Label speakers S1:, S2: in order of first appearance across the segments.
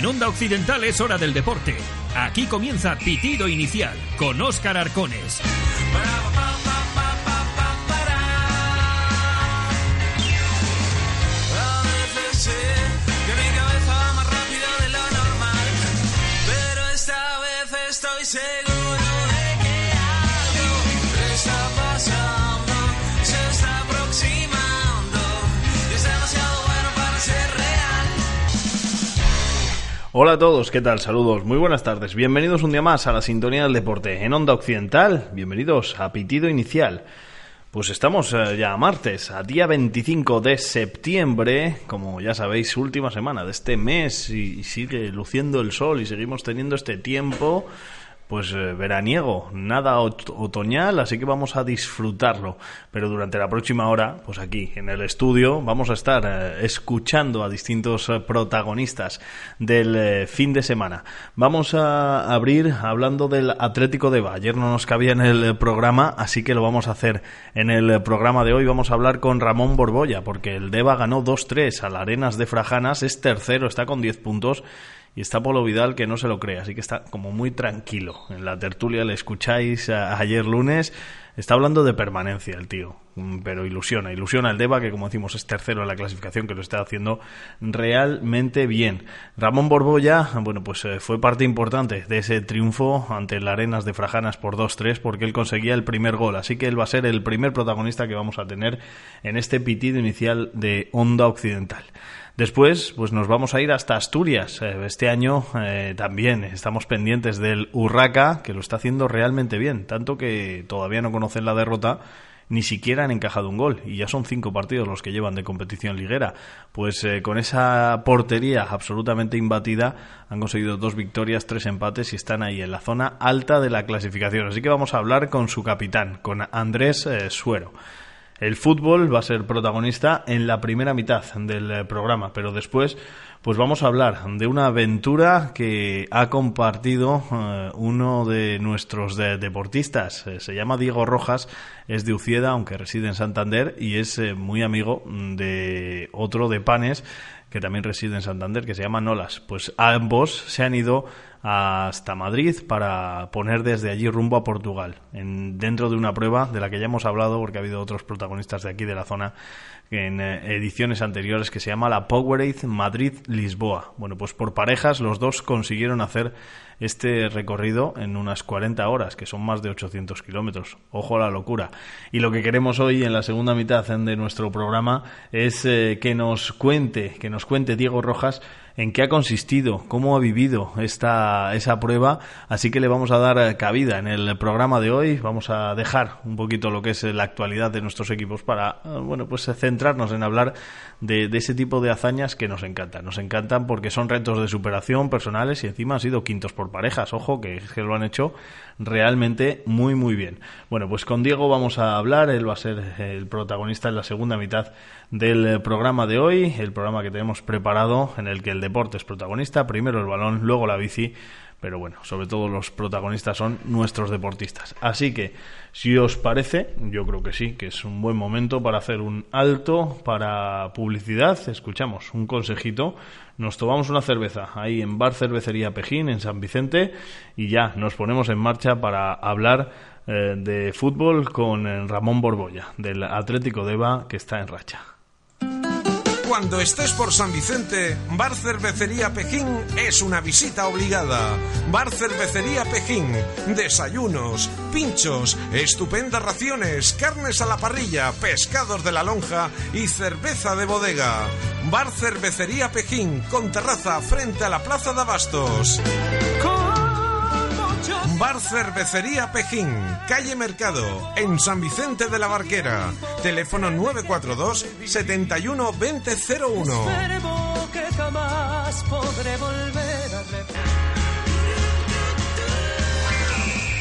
S1: En Onda Occidental es hora del deporte. Aquí comienza Pitido Inicial con Óscar Arcones.
S2: A
S3: Hola a todos, ¿qué tal? Saludos, muy buenas tardes. Bienvenidos un día más a la sintonía del deporte en Onda Occidental. Bienvenidos a Pitido Inicial. Pues estamos eh, ya martes, a día 25 de septiembre, como ya sabéis, última semana de este mes y sigue luciendo el sol y seguimos teniendo este tiempo pues eh, veraniego, nada ot- otoñal, así que vamos a disfrutarlo. Pero durante la próxima hora, pues aquí en el estudio, vamos a estar eh, escuchando a distintos eh, protagonistas del fin de semana. Vamos a abrir hablando del Atlético de Ba. Ayer no nos cabía en el programa, así que lo vamos a hacer en el programa de hoy. Vamos a hablar con Ramón Borbolla, porque el Deva ganó 2-3 al Arenas de Frajanas, es tercero, está con 10 puntos. Y está Polo Vidal que no se lo cree, así que está como muy tranquilo. En la tertulia le escucháis ayer lunes. Está hablando de permanencia el tío, Mm, pero ilusiona, ilusiona el Deva que como decimos es tercero en la clasificación que lo está haciendo realmente bien. Ramón Borbolla, bueno pues eh, fue parte importante de ese triunfo ante el Arenas de Frajanas por 2-3 porque él conseguía el primer gol, así que él va a ser el primer protagonista que vamos a tener en este pitido inicial de Onda Occidental. Después, pues nos vamos a ir hasta Asturias. Eh, Este año eh, también estamos pendientes del Urraca, que lo está haciendo realmente bien, tanto que todavía no conocen la derrota, ni siquiera han encajado un gol, y ya son cinco partidos los que llevan de competición liguera. Pues eh, con esa portería absolutamente imbatida, han conseguido dos victorias, tres empates y están ahí en la zona alta de la clasificación. Así que vamos a hablar con su capitán, con Andrés Suero. El fútbol va a ser protagonista en la primera mitad del eh, programa, pero después pues vamos a hablar de una aventura que ha compartido eh, uno de nuestros de- deportistas. Eh, se llama Diego Rojas, es de Ucieda, aunque reside en Santander, y es muy amigo mm, de otro de Panes, que también reside en Santander, que se llama Nolas. Pues ambos se han ido hasta Madrid para poner desde allí rumbo a Portugal, en, dentro de una prueba de la que ya hemos hablado porque ha habido otros protagonistas de aquí de la zona en eh, ediciones anteriores que se llama la Powerade Madrid-Lisboa. Bueno, pues por parejas los dos consiguieron hacer este recorrido en unas 40 horas, que son más de 800 kilómetros. Ojo a la locura. Y lo que queremos hoy en la segunda mitad de nuestro programa es eh, que nos cuente, que nos cuente Diego Rojas en qué ha consistido, cómo ha vivido esta, esa prueba. Así que le vamos a dar eh, cabida en el programa de hoy. Vamos a dejar un poquito lo que es eh, la actualidad de nuestros equipos para, eh, bueno, pues centrarnos en hablar de, de ese tipo de hazañas que nos encantan. Nos encantan porque son retos de superación personales y encima han sido quintos por parejas. Ojo, que, que lo han hecho realmente muy, muy bien. Bueno, pues con Diego vamos a hablar. Él va a ser el protagonista en la segunda mitad del programa de hoy. El programa que tenemos preparado en el que el deporte es protagonista. Primero el balón, luego la bici. Pero bueno, sobre todo los protagonistas son nuestros deportistas. Así que, si os parece, yo creo que sí, que es un buen momento para hacer un alto para publicidad. Escuchamos un consejito. Nos tomamos una cerveza ahí en Bar Cervecería Pejín, en San Vicente, y ya nos ponemos en marcha para hablar eh, de fútbol con eh, Ramón Borbolla, del Atlético de Eva, que está en racha.
S4: Cuando estés por San Vicente, Bar Cervecería Pejín es una visita obligada. Bar Cervecería Pejín, desayunos, pinchos, estupendas raciones, carnes a la parrilla, pescados de la lonja y cerveza de bodega. Bar Cervecería Pejín, con terraza frente a la Plaza de Abastos. Bar Cervecería Pejín, calle Mercado, en San Vicente de la Barquera. Teléfono 942 71 2001.
S2: Verbo que jamás podré volver a repetir.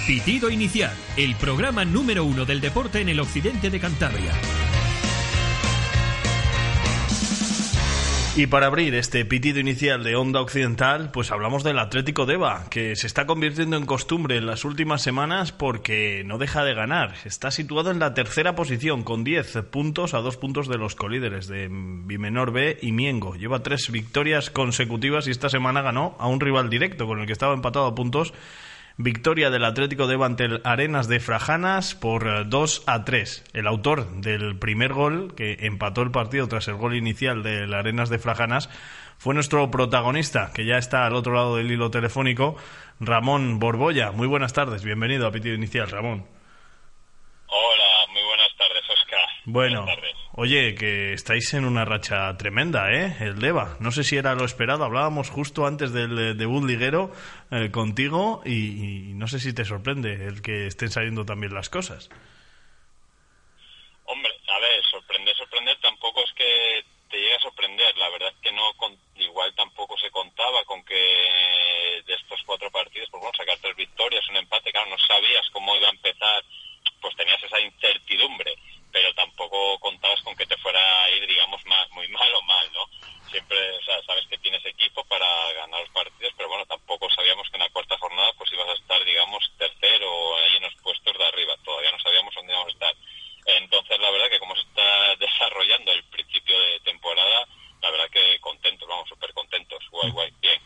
S1: Pitido Inicial, el programa número uno del deporte en el occidente de Cantabria.
S3: Y para abrir este pitido inicial de Onda Occidental, pues hablamos del Atlético Deva, que se está convirtiendo en costumbre en las últimas semanas porque no deja de ganar. Está situado en la tercera posición con 10 puntos a dos puntos de los colíderes de Bimenor B y Miengo. Lleva tres victorias consecutivas y esta semana ganó a un rival directo con el que estaba empatado a puntos Victoria del Atlético de ante el Arenas de Frajanas por 2 a 3. El autor del primer gol, que empató el partido tras el gol inicial del Arenas de Frajanas, fue nuestro protagonista, que ya está al otro lado del hilo telefónico, Ramón Borbolla. Muy buenas tardes, bienvenido a Pitido Inicial, Ramón.
S5: Hola, muy buenas tardes, Oscar.
S3: Bueno,
S5: Buenas tardes.
S3: Oye, que estáis en una racha tremenda, ¿eh? El Deva. No sé si era lo esperado. Hablábamos justo antes del eh, debut liguero eh, contigo y, no sé si te sorprende el que estén saliendo también las cosas.
S5: Hombre, a ver, sorprender, sorprender tampoco es que te llegue a sorprender. La verdad es que no, con- igual tampoco se contaba con que de estos cuatro partidos, pues bueno, sacar tres victorias, un empate, claro, no sabías cómo iba a empezar, pues tenías esa incertidumbre, pero tampoco contabas con que te fuera a ir, digamos, ma- muy mal o mal, ¿no? Siempre, sabes que tienes equipo para ganar los partidos, pero bueno, tampoco sabíamos que en la cuarta jornada pues ibas a estar, digamos, tercero o ahí en los puestos de arriba. Todavía no sabíamos dónde íbamos a estar. Entonces, la verdad que como se está desarrollando el principio de temporada, la verdad que contentos, vamos, súper contentos. Guay, guay, bien.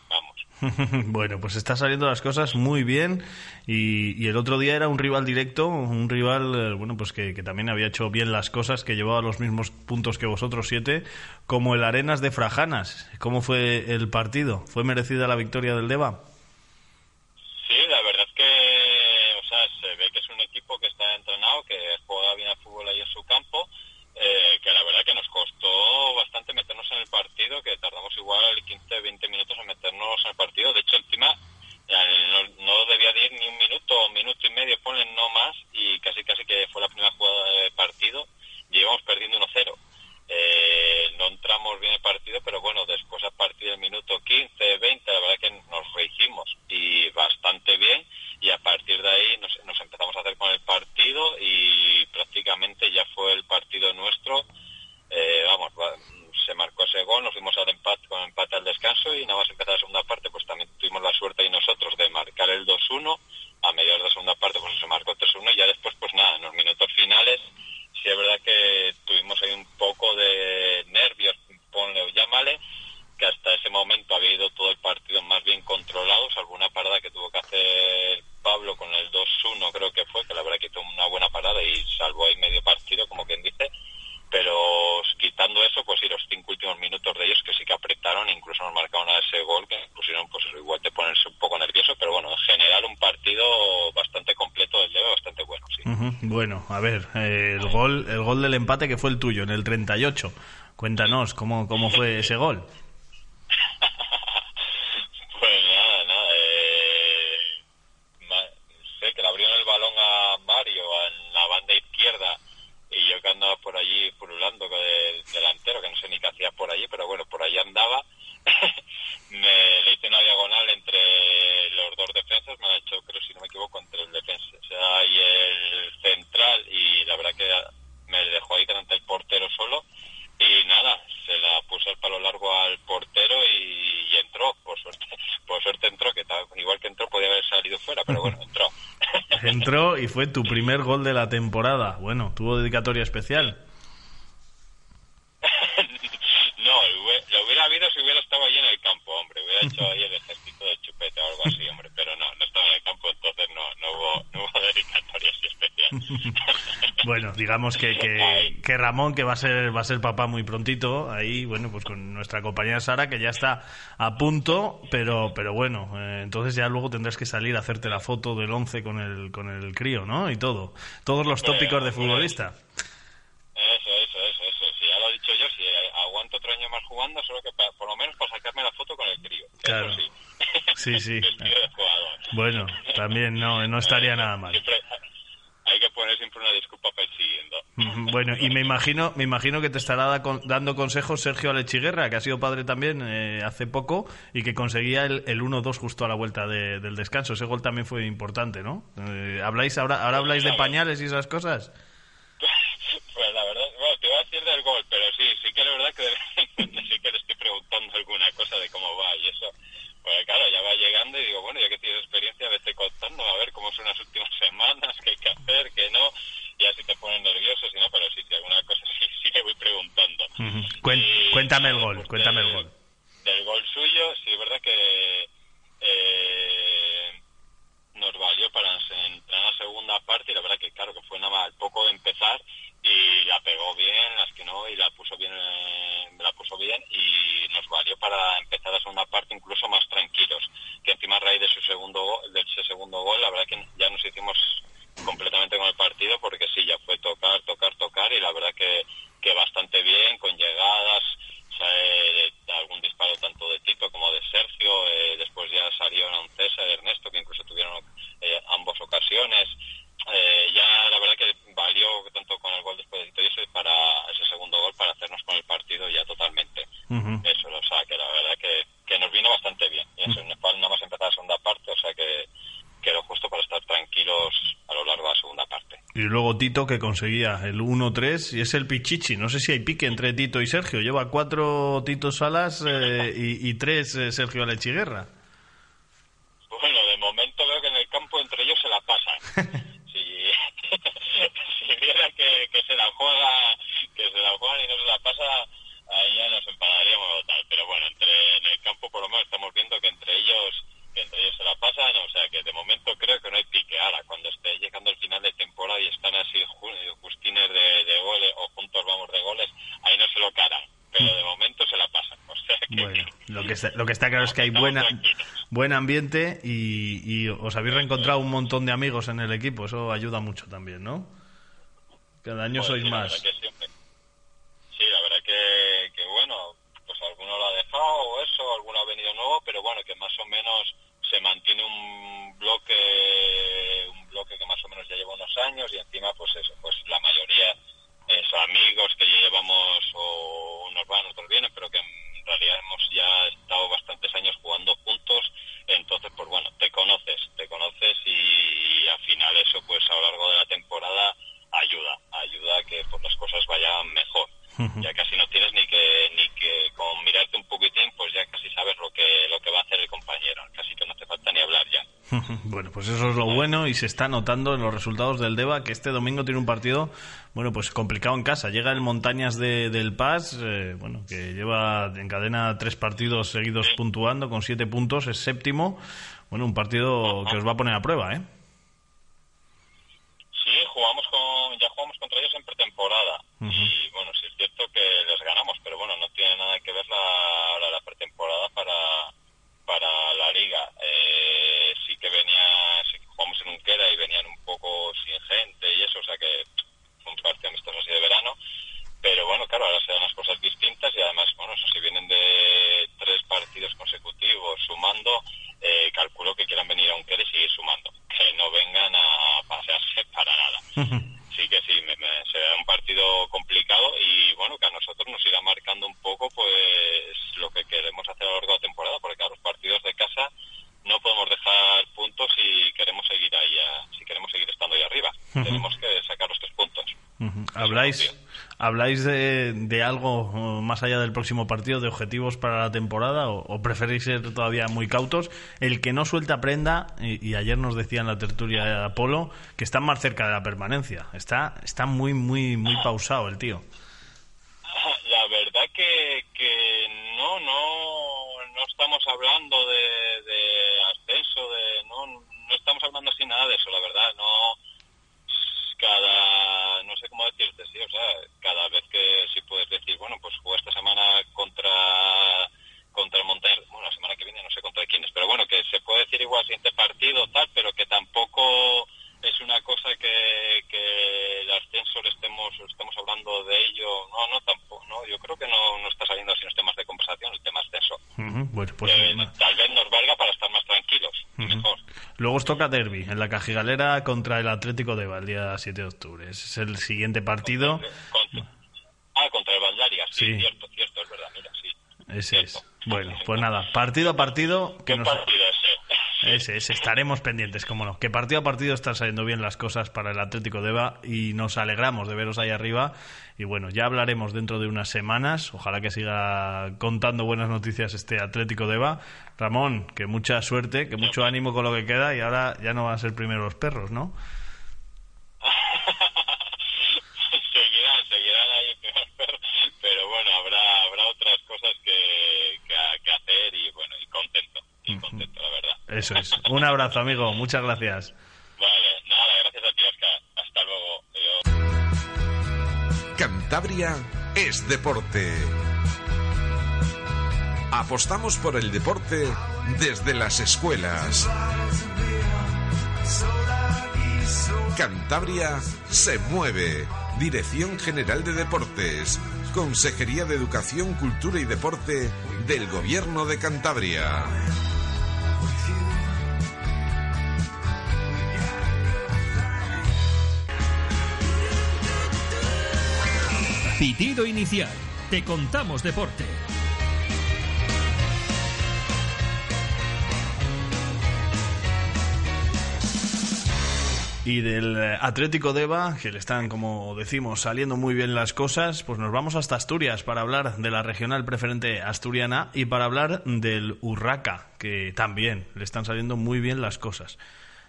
S3: bueno, pues está saliendo las cosas muy bien y, y el otro día era un rival directo, un rival, eh, bueno, pues que, que también había hecho bien las cosas, que llevaba los mismos puntos que vosotros, siete, como el Arenas de Frajanas. ¿Cómo fue el partido? ¿Fue merecida la victoria del Deva?
S5: Sí, la verdad es que, o sea, se ve que es un equipo que está entrenado, que juega bien al fútbol ahí en su campo, eh, que la verdad que nos costó bastante meternos en el partido, que tardamos igual 15, 20 minutos en meternos en el partido. De hecho, encima no, debía de ir ni un minuto, minuto y medio, ponle no más, y casi casi que fue la primera jugada de partido, y íbamos perdiendo 1-0. Eh, no entramos bien el partido, pero bueno, después a partir del minuto 15, 20, la verdad que nos rehicimos y bastante bien y a partir de ahí nos, nos empezamos a hacer con el partido y prácticamente ya fue el partido nuestro. Eh, vamos, va- se marcó ese gol, nos fuimos al empate, con empate al descanso y nada más empezar la segunda parte, pues también tuvimos la suerte y nosotros de marcar el 2-1. A mediados de la segunda parte pues se marcó 3-1 y ya después pues nada, en los minutos finales sí es verdad que tuvimos ahí un poco de nervios, ponle o llámale, que hasta ese momento había ido todo el partido más bien controlado, salvo una parada que tuvo que hacer Pablo con el 2-1 creo que fue, que la verdad que hizo una buena parada y salvó ahí medio partido, como quien dice, pero quitando eso, pues sí, los cinco últimos minutos de ellos que sí que apretaron, incluso nos marcaron a ese gol que pusieron, pues eso, igual te pones un poco nervioso, pero bueno, en general un partido bastante completo del Debe, bastante bueno, sí.
S3: Ujú. Bueno, a ver, el gol, el gol del empate que fue el tuyo en el 38. Cuéntanos cómo, cómo fue ese gol.
S5: Pues nada, nada. Eh, ma- sé que le abrieron el balón a Mario en la banda izquierda y yo que andaba por allí pululando con el delantero, que no sé ni qué hacía por allí, pero bueno, por allí andaba. me le hice una diagonal entre los dos defensas, me ha hecho, creo si no me equivoco, entre el defensa y el central y la verdad que me dejó ahí delante del portero solo y nada, se la puse al palo largo al portero y, y entró, por suerte, por suerte entró, que tal, igual que entró podía haber salido fuera, pero bueno, entró.
S3: Y fue tu primer gol de la temporada. Bueno, tuvo dedicatoria especial.
S5: no, lo hubie- lo hubiera habido si hubiera estado ahí en el campo, hombre, hubiera hecho ahí el ejército de chupete o algo así, hombre, pero no, no estaba en el campo, entonces no, no hubo, no hubo dedicatoria así especial.
S3: Bueno, digamos que, que, que Ramón, que va a ser va a ser papá muy prontito, ahí, bueno, pues con nuestra compañera Sara, que ya está a punto, pero pero bueno, eh, entonces ya luego tendrás que salir a hacerte la foto del 11 con el, con el crío, ¿no? Y todo. Todos los tópicos de futbolista.
S5: Eso, eso, eso, eso. Si ya lo he dicho yo, si aguanto otro año más jugando, solo que por lo menos para sacarme la foto con el crío.
S3: Claro.
S5: Eso sí.
S3: Sí, sí.
S5: el jugador.
S3: Bueno, también no, no estaría nada mal.
S5: Siempre hay que poner siempre una disculpa persiguiendo.
S3: Ujú, Bueno, y me imagino, me imagino que te estará da- con- dando consejos Sergio Alechiguerra, que ha sido padre también eh, hace poco y que conseguía el, el 1-2 justo a la vuelta de- del descanso. Ese gol también fue importante, ¿no? Eh, ¿habláis ahora, ahora habláis de pañales y esas cosas?
S5: Pues la verdad, bueno, te voy a decir del gol, pero sí, sí que es verdad que sí que le estoy preguntando contando.
S3: Ujú. Cuen-
S5: Y,
S3: cuéntame el gol, cuéntame el gol.
S5: Del gol suyo, sí, es verdad que eh, nos valió para entrar a la segunda parte y la verdad que claro que fue nada más al poco de empezar y la pegó bien, la esquinó y la puso bien, eh, la puso bien y nos valió para empezar la segunda parte incluso más tranquilos. Que encima a raíz de su segundo gol, de ese segundo gol, la verdad que ya nos hicimos completamente con el partido porque sí, ya fue tocar, tocar, tocar y la verdad que, que bastante bien, con llegadas, o sea, eh, algún disparo tanto de Tito como de Sergio, eh, después ya salieron César y Ernesto que incluso tuvieron eh, ambas ocasiones. Eh, ya la verdad que valió tanto con el gol después de Tito y ese, para ese segundo gol para hacernos con el partido ya totalmente.
S3: Ujú.
S5: Eso, o sea, que la verdad que, que nos vino bastante bien. Y eso, nada más empezar la segunda parte, o sea que quedó justo para estar tranquilos a lo largo de la segunda parte.
S3: Y luego Tito que conseguía el 1-3 y es el Pichichi. No sé si hay pique entre Tito y Sergio. Lleva cuatro Tito Salas eh, y, tres eh, Sergio Alechiguerra.
S5: Bueno, de momento veo que en el campo entre ellos se la pasan. si, si viera que, que se la juega, que se la juegan y no se la pasa, ahí ya nos enfadaríamos o tal. Pero bueno, entre en el campo por lo menos estamos viendo que entre ellos que entre ellos se la pasan, o sea que de momento creo que no hay pique. Ahora, cuando esté llegando el final de temporada y están así ju- justines de, de goles o juntos vamos de goles, ahí no se lo caran. Pero de momento se la pasan. O sea que,
S3: Bueno, lo que está, lo que está claro es que hay buena, buen ambiente y, y os habéis reencontrado un montón de amigos en el equipo. Eso ayuda mucho también, ¿no? Cada año
S5: Pues
S3: sois más.
S5: verdad que siempre. Sí, la verdad que, que bueno, pues alguno lo ha dejado o eso, alguno ha venido nuevo, pero bueno, que más o menos se mantiene un bloque, un bloque que más o menos ya lleva unos años y encima pues eso, pues la mayoría es amigos que ya llevamos o unos van, otros vienen, pero que en realidad hemos ya estado bastantes años jugando juntos, entonces pues bueno, te conoces, te conoces y, al final eso pues a lo largo de la temporada ayuda, ayuda a que pues las cosas vayan Ya casi no tienes ni que ni que con mirarte un poquitín, pues ya casi sabes lo que lo que va a hacer el compañero, casi que no hace falta ni hablar ya.
S3: Bueno, pues eso es lo bueno y se está notando en los resultados del Deva que este domingo tiene un partido, bueno, pues complicado en casa. Llega el Montañas de- del Paz, eh, bueno, que lleva en cadena tres partidos seguidos puntuando con siete puntos, es séptimo. Bueno, un partido que os va a poner a prueba, ¿eh?
S5: Sí, jugamos con, ya jugamos contra ellos en pretemporada. Y bueno, sí es cierto que les ganamos, pero bueno, no tiene nada que ver la, ahora la pretemporada para, para la liga. Eh, sí que venía, sí que jugamos en Unquera y venían un poco sin gente y eso, o sea que fue un partido amistoso así de verano. Pero bueno, claro, ahora se dan las cosas distintas y además, bueno, eso si vienen de tres partidos consecutivos sumando, eh, calculo que quieran venir a Unquera y seguir sumando, que no vengan a pasearse para nada. Sí que sí, me- me- será un partido complicado y bueno, que a nosotros nos irá marcando un poco pues lo que queremos hacer a lo largo de la temporada, porque claro, los partidos de casa no podemos dejar puntos si queremos seguir ahí, a- si queremos seguir estando ahí arriba. Tenemos que sacar los tres puntos.
S3: Ujú. ¿Habláis, ¿habláis de, de algo eh, más allá del próximo partido, de objetivos para la temporada o, o preferís ser todavía muy cautos? El que no suelta prenda, y, ayer nos decía en la tertulia de Apolo, que está más cerca de la permanencia. Está, está muy, muy, muy pausado el tío.
S5: La verdad que, no, no, no estamos hablando de ascenso, de no, no estamos hablando así nada de eso, la verdad, no cada, no sé cómo decirte, sí, o sea, cada vez que si puedes decir, bueno, pues juego esta semana contra contra el Montaña, bueno, la semana que viene no sé contra quiénes, pero bueno, que se puede decir igual siguiente partido, tal, pero que tampoco es una cosa que, que el ascenso le estemos, estemos hablando de ello, no, no, tampoco, no, yo creo que no, no está saliendo así los temas de conversación, el tema ascenso.
S3: Ujú. Bueno, pues
S5: Eh,
S3: nada.
S5: tal vez nos valga para estar más tranquilos, y mejor.
S3: Luego os toca derby en la Cajigalera contra el Atlético de Val, el día 7 de octubre. Ese es el siguiente partido.
S5: Contra- ah, contra el Valdarias, sí,
S3: Sí.
S5: cierto, cierto, es verdad, mira, sí.
S3: Ese es. Bueno, pues nada, partido a partido que
S5: ¿Qué
S3: nos...
S5: partido ese?
S3: Ese, estaremos pendientes, como no. Que partido a partido están saliendo bien las cosas para el Atlético de Eva y nos alegramos de veros ahí arriba. Y bueno, ya hablaremos dentro de unas semanas. Ojalá que siga contando buenas noticias este Atlético de Eva. Ramón, que mucha suerte, que mucho ánimo con lo que queda y ahora ya no van a ser primero los perros, ¿no?
S5: seguirán, seguirán ahí, pero,
S3: Eso es. Un abrazo, amigo. Muchas gracias.
S5: Vale, nada, gracias a ti, Oscar. Hasta luego. Adiós.
S4: Cantabria es deporte. Apostamos por el deporte desde las escuelas. Cantabria se mueve. Dirección General de Deportes. Consejería de Educación, Cultura y Deporte del Gobierno de Cantabria.
S1: Pitido inicial. Te contamos deporte.
S3: Y del eh, Atlético de que le están, como decimos, saliendo muy bien las cosas, pues nos vamos hasta Asturias para hablar de la regional preferente asturiana y para hablar del Urraca, que también le están saliendo muy bien las cosas.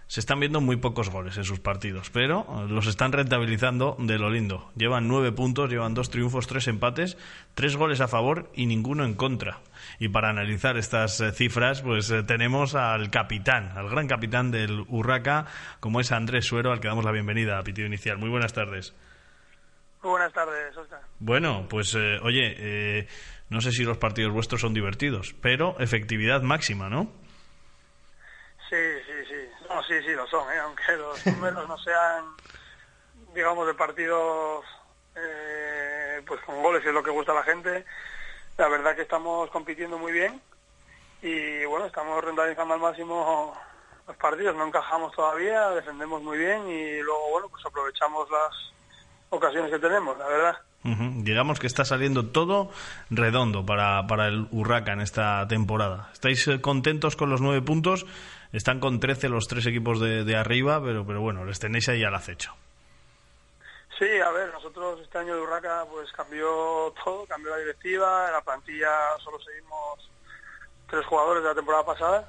S3: Se están viendo muy pocos goles en sus partidos, pero eh, los están rentabilizando de lo lindo. Llevan nueve puntos, llevan dos triunfos, tres empates, tres goles a favor y ninguno en contra. Y para analizar estas eh, cifras, pues eh, tenemos al capitán, al gran capitán del Urraca, como es Andrés Suero, al que damos la bienvenida a Pitido Inicial. Muy buenas tardes.
S6: Muy buenas tardes, Oscar.
S3: Bueno, pues eh, oye, eh, no sé si los partidos vuestros son divertidos, pero efectividad máxima, ¿no?
S6: Sí, sí, sí. No, sí, sí, lo son, ¿eh? aunque los números no sean, digamos, de partidos eh, pues con goles, es lo que gusta a la gente. La verdad que estamos compitiendo muy bien y bueno, estamos rentabilizando al máximo los partidos. No encajamos todavía, defendemos muy bien y luego, bueno, pues aprovechamos las ocasiones que tenemos, la verdad.
S3: Digamos que está saliendo todo redondo para, para el Urraca en esta temporada. ¿Estáis eh, contentos con los nueve puntos? Están con 13 los tres equipos de, de arriba, pero, pero bueno, les tenéis ahí al acecho.
S6: Sí, a ver, nosotros este año de Urraca pues cambió todo, cambió la directiva, en la plantilla solo seguimos tres jugadores de la temporada pasada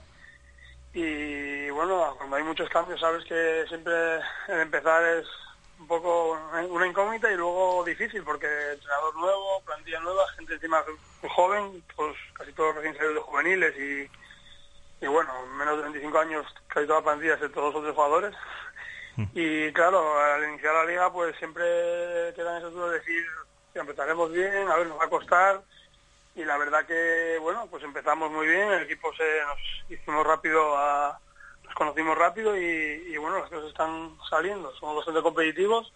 S6: y bueno, cuando hay muchos cambios sabes que siempre el empezar es un poco una incógnita y luego difícil porque entrenador nuevo, plantilla nueva, gente encima joven, pues casi todos recién salidos de juveniles y, y bueno, menos de 25 años casi toda la plantilla, excepto dos o tres jugadores. Y claro, al iniciar la liga pues siempre quedan esos dudas de decir empezaremos bien, a ver, nos va a costar. Y la verdad que, bueno, pues empezamos muy bien, el equipo se nos hicimos rápido, a, nos conocimos rápido y, y bueno, las cosas están saliendo, somos bastante competitivos.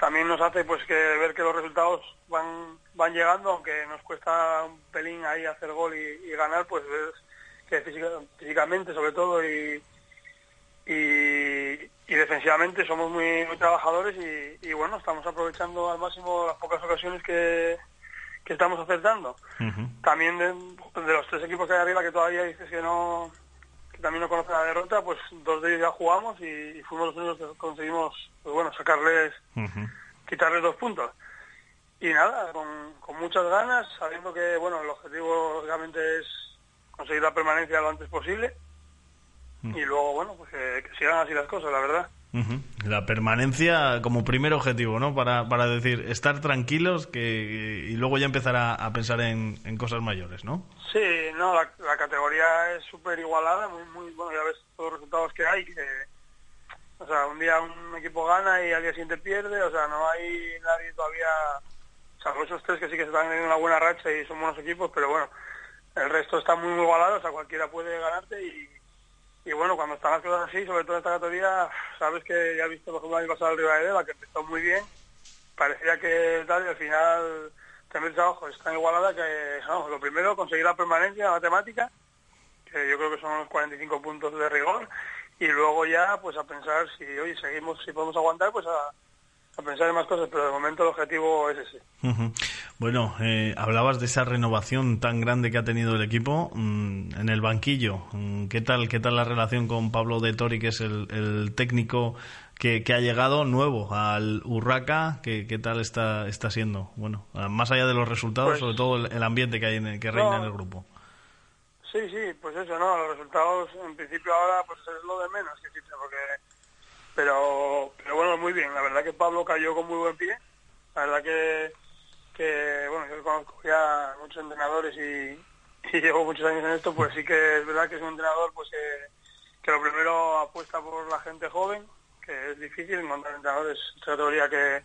S6: También nos hace pues que ver que los resultados van van llegando, aunque nos cuesta un pelín ahí hacer gol y, y ganar, pues ves que física- físicamente sobre todo y, y, y defensivamente somos muy, muy trabajadores y, y bueno, estamos aprovechando al máximo las pocas ocasiones que, que estamos acertando. También de, de los tres equipos que hay arriba que todavía dices que no que también no conocen la derrota, pues dos de ellos ya jugamos y, y fuimos los únicos que conseguimos pues bueno, sacarles, quitarles dos puntos. Y nada, con, con muchas ganas, sabiendo que bueno, el objetivo obviamente es conseguir la permanencia lo antes posible y luego bueno, pues que, que sigan así las cosas, la verdad.
S3: La permanencia como primer objetivo, ¿no? Para, para decir, estar tranquilos que, y luego ya empezar a, a pensar en, en cosas mayores, ¿no?
S6: Sí, no, la, la categoría es súper igualada, muy, muy, bueno, ya ves todos los resultados que hay, que, o sea, un día un equipo gana y al día siguiente pierde, o sea, no hay nadie todavía, salvo esos tres que sí que están en una buena racha y son buenos equipos, pero bueno, el resto está muy, igualado, o sea, cualquiera puede ganarte y, bueno, cuando están las cosas así, sobre todo en esta categoría, sabes que ya has visto, por ejemplo, el año pasado el Ribadedeva, que empezó muy bien, parecía que tal, y al final también el trabajo es tan igualada que, vamos, lo primero, conseguir la permanencia la matemática, que yo creo que son los 45 puntos de rigor, y luego ya, pues a pensar si, oye, seguimos, si podemos aguantar, pues a, a pensar en más cosas, pero de momento el objetivo es ese.
S3: Bueno, eh, hablabas de esa renovación tan grande que ha tenido el equipo mm, en el banquillo. Mm, ¿Qué tal, qué tal la relación con Pablo de Tori, que es el, el técnico que, que ha llegado nuevo al Urraca? ¿Qué, qué tal está, está siendo? Bueno, ah, más allá de los resultados,
S6: Pues-
S3: sobre todo el, el ambiente que hay en el- que reina
S6: No.
S3: en el grupo.
S6: Sí, sí, pues eso, ¿no? Los resultados, en principio ahora, pues es lo de menos que porque... Pero, pero bueno, muy bien. La verdad que Pablo cayó con muy buen pie. La verdad que, que bueno, yo conozco ya muchos entrenadores y, y llevo muchos años en esto, pues sí que es verdad que es un entrenador pues que, que lo primero apuesta por la gente joven, que es difícil encontrar entrenadores de categoría que,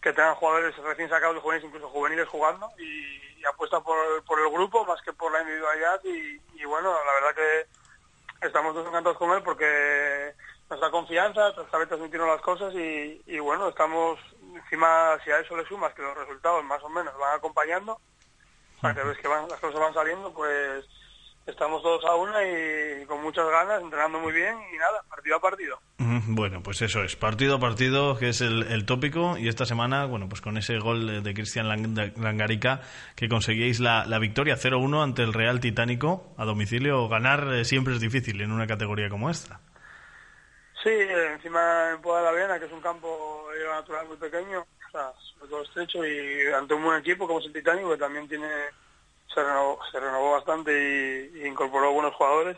S6: que tengan jugadores recién sacados de juveniles, incluso juveniles jugando, y, apuesta por, por el grupo más que por la individualidad, y, y bueno, la verdad que estamos todos encantados con él porque da confianza, sabe transmitirnos las cosas y, bueno, estamos encima, si a eso le sumas que los resultados más o menos van acompañando, sea, que ves que van, las cosas van saliendo, pues estamos todos a una y con muchas ganas, entrenando muy bien y nada, partido a partido.
S3: Bueno, pues eso es, partido a partido, que es el, el tópico, y esta semana, bueno, pues con ese gol de, Cristian Lang- Langarica, que conseguíais la, la victoria 0-1 ante el Real Titánico a domicilio, ganar eh, siempre es difícil en una categoría como esta.
S6: Sí, encima en Puebla de la Viena, que es un campo de natural muy pequeño, o sea, sobre todo estrecho, y ante un buen equipo como es el Titánico, que también tiene se renovó, se renovó bastante y, y incorporó buenos jugadores,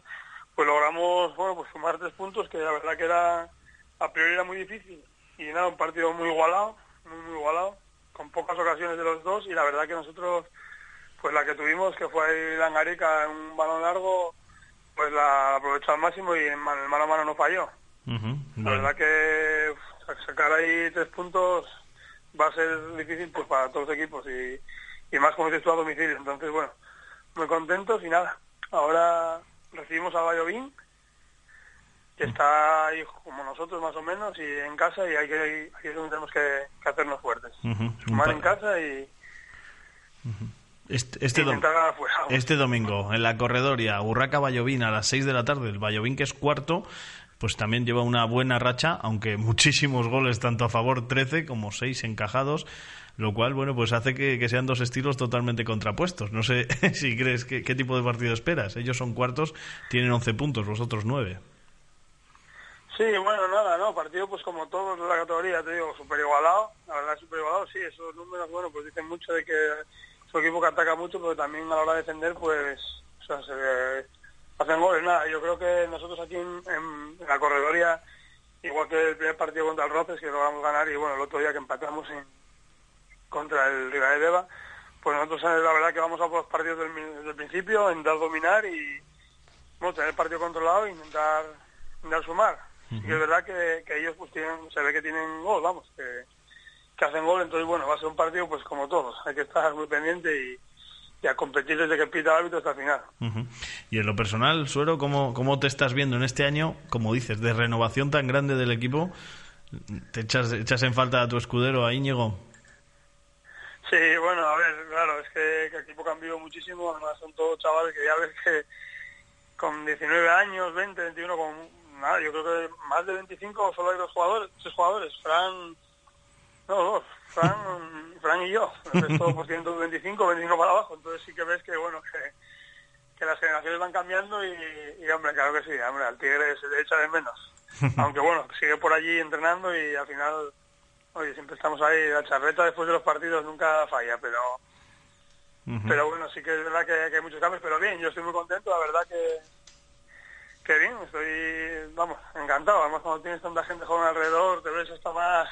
S6: pues logramos bueno pues sumar tres puntos, que la verdad que era a priori era muy difícil. Y nada, un partido muy igualado, muy, muy igualado, con pocas ocasiones de los dos, y la verdad que nosotros, pues la que tuvimos, que fue ahí Langarica en un balón largo, pues la aprovechó al máximo y en el mano a mano no falló. La
S3: bueno.
S6: verdad que sacar ahí tres puntos va a ser difícil pues para todos los equipos y, y más como dices tú a domicilio. Entonces, bueno, muy contentos y nada. Ahora recibimos a Vallovín, que está ahí como nosotros más o menos y en casa y hay que, ahí es donde tenemos que, que hacernos fuertes. Sumar
S3: pa-
S6: en casa y
S3: Este, este, dom- este domingo, en la corredoria, Urraca Vallovín a las 6 de la tarde, el Vallovín que es cuarto, pues también lleva una buena racha, aunque muchísimos goles, tanto a favor 13 como 6 encajados, lo cual, bueno, pues hace que, sean dos estilos totalmente contrapuestos. No sé si crees que, qué tipo de partido esperas. Ellos son cuartos, tienen 11 puntos, vosotros 9.
S6: Sí, bueno, nada, no, partido pues como todos de la categoría, te digo, súper igualado, la verdad súper igualado, sí, esos números, bueno, pues dicen mucho de que es un equipo que ataca mucho, pero también a la hora de defender, pues, o sea, se hacen goles, nada, yo creo que nosotros aquí en, en la corredoria, igual que el primer partido contra el Roces, que logramos ganar, y bueno, el otro día que empatamos en, contra el Riva de Deva, pues nosotros eh, la verdad que vamos a por los partidos del, desde el principio, intentar dominar y bueno, tener el partido controlado e intentar, intentar sumar. Y es verdad que, que ellos pues tienen, se ve que tienen gol, vamos, que, que hacen gol, entonces bueno, va a ser un partido pues como todos, hay que estar muy pendiente y, y a competir desde que pita el árbitro hasta el final.
S3: Y en lo personal, Suero, ¿cómo, ¿cómo te estás viendo en este año, como dices, de renovación tan grande del equipo? ¿Te echas, echas en falta a tu escudero, a Íñigo?
S6: Sí, bueno, a ver, claro, es que, que el equipo cambió muchísimo, además son todos chavales que ya ves que con 19 años, 20, 21, con nada, yo creo que más de 25 solo hay dos jugadores, tres jugadores, Fran, no, dos, Fran, Fran y yo, el resto por 125, 25 para abajo, entonces sí que ves que, bueno, que, que las generaciones van cambiando y, y, hombre, claro que sí, hombre, al Tigre se le echa de menos, aunque bueno, sigue por allí entrenando y al final Oye, siempre estamos ahí, la charreta después de los partidos nunca falla, pero pero bueno, sí que es verdad que, que hay muchos cambios, pero bien, yo estoy muy contento, la verdad que que bien, estoy, vamos, encantado, además cuando tienes tanta gente joven alrededor, te ves hasta más,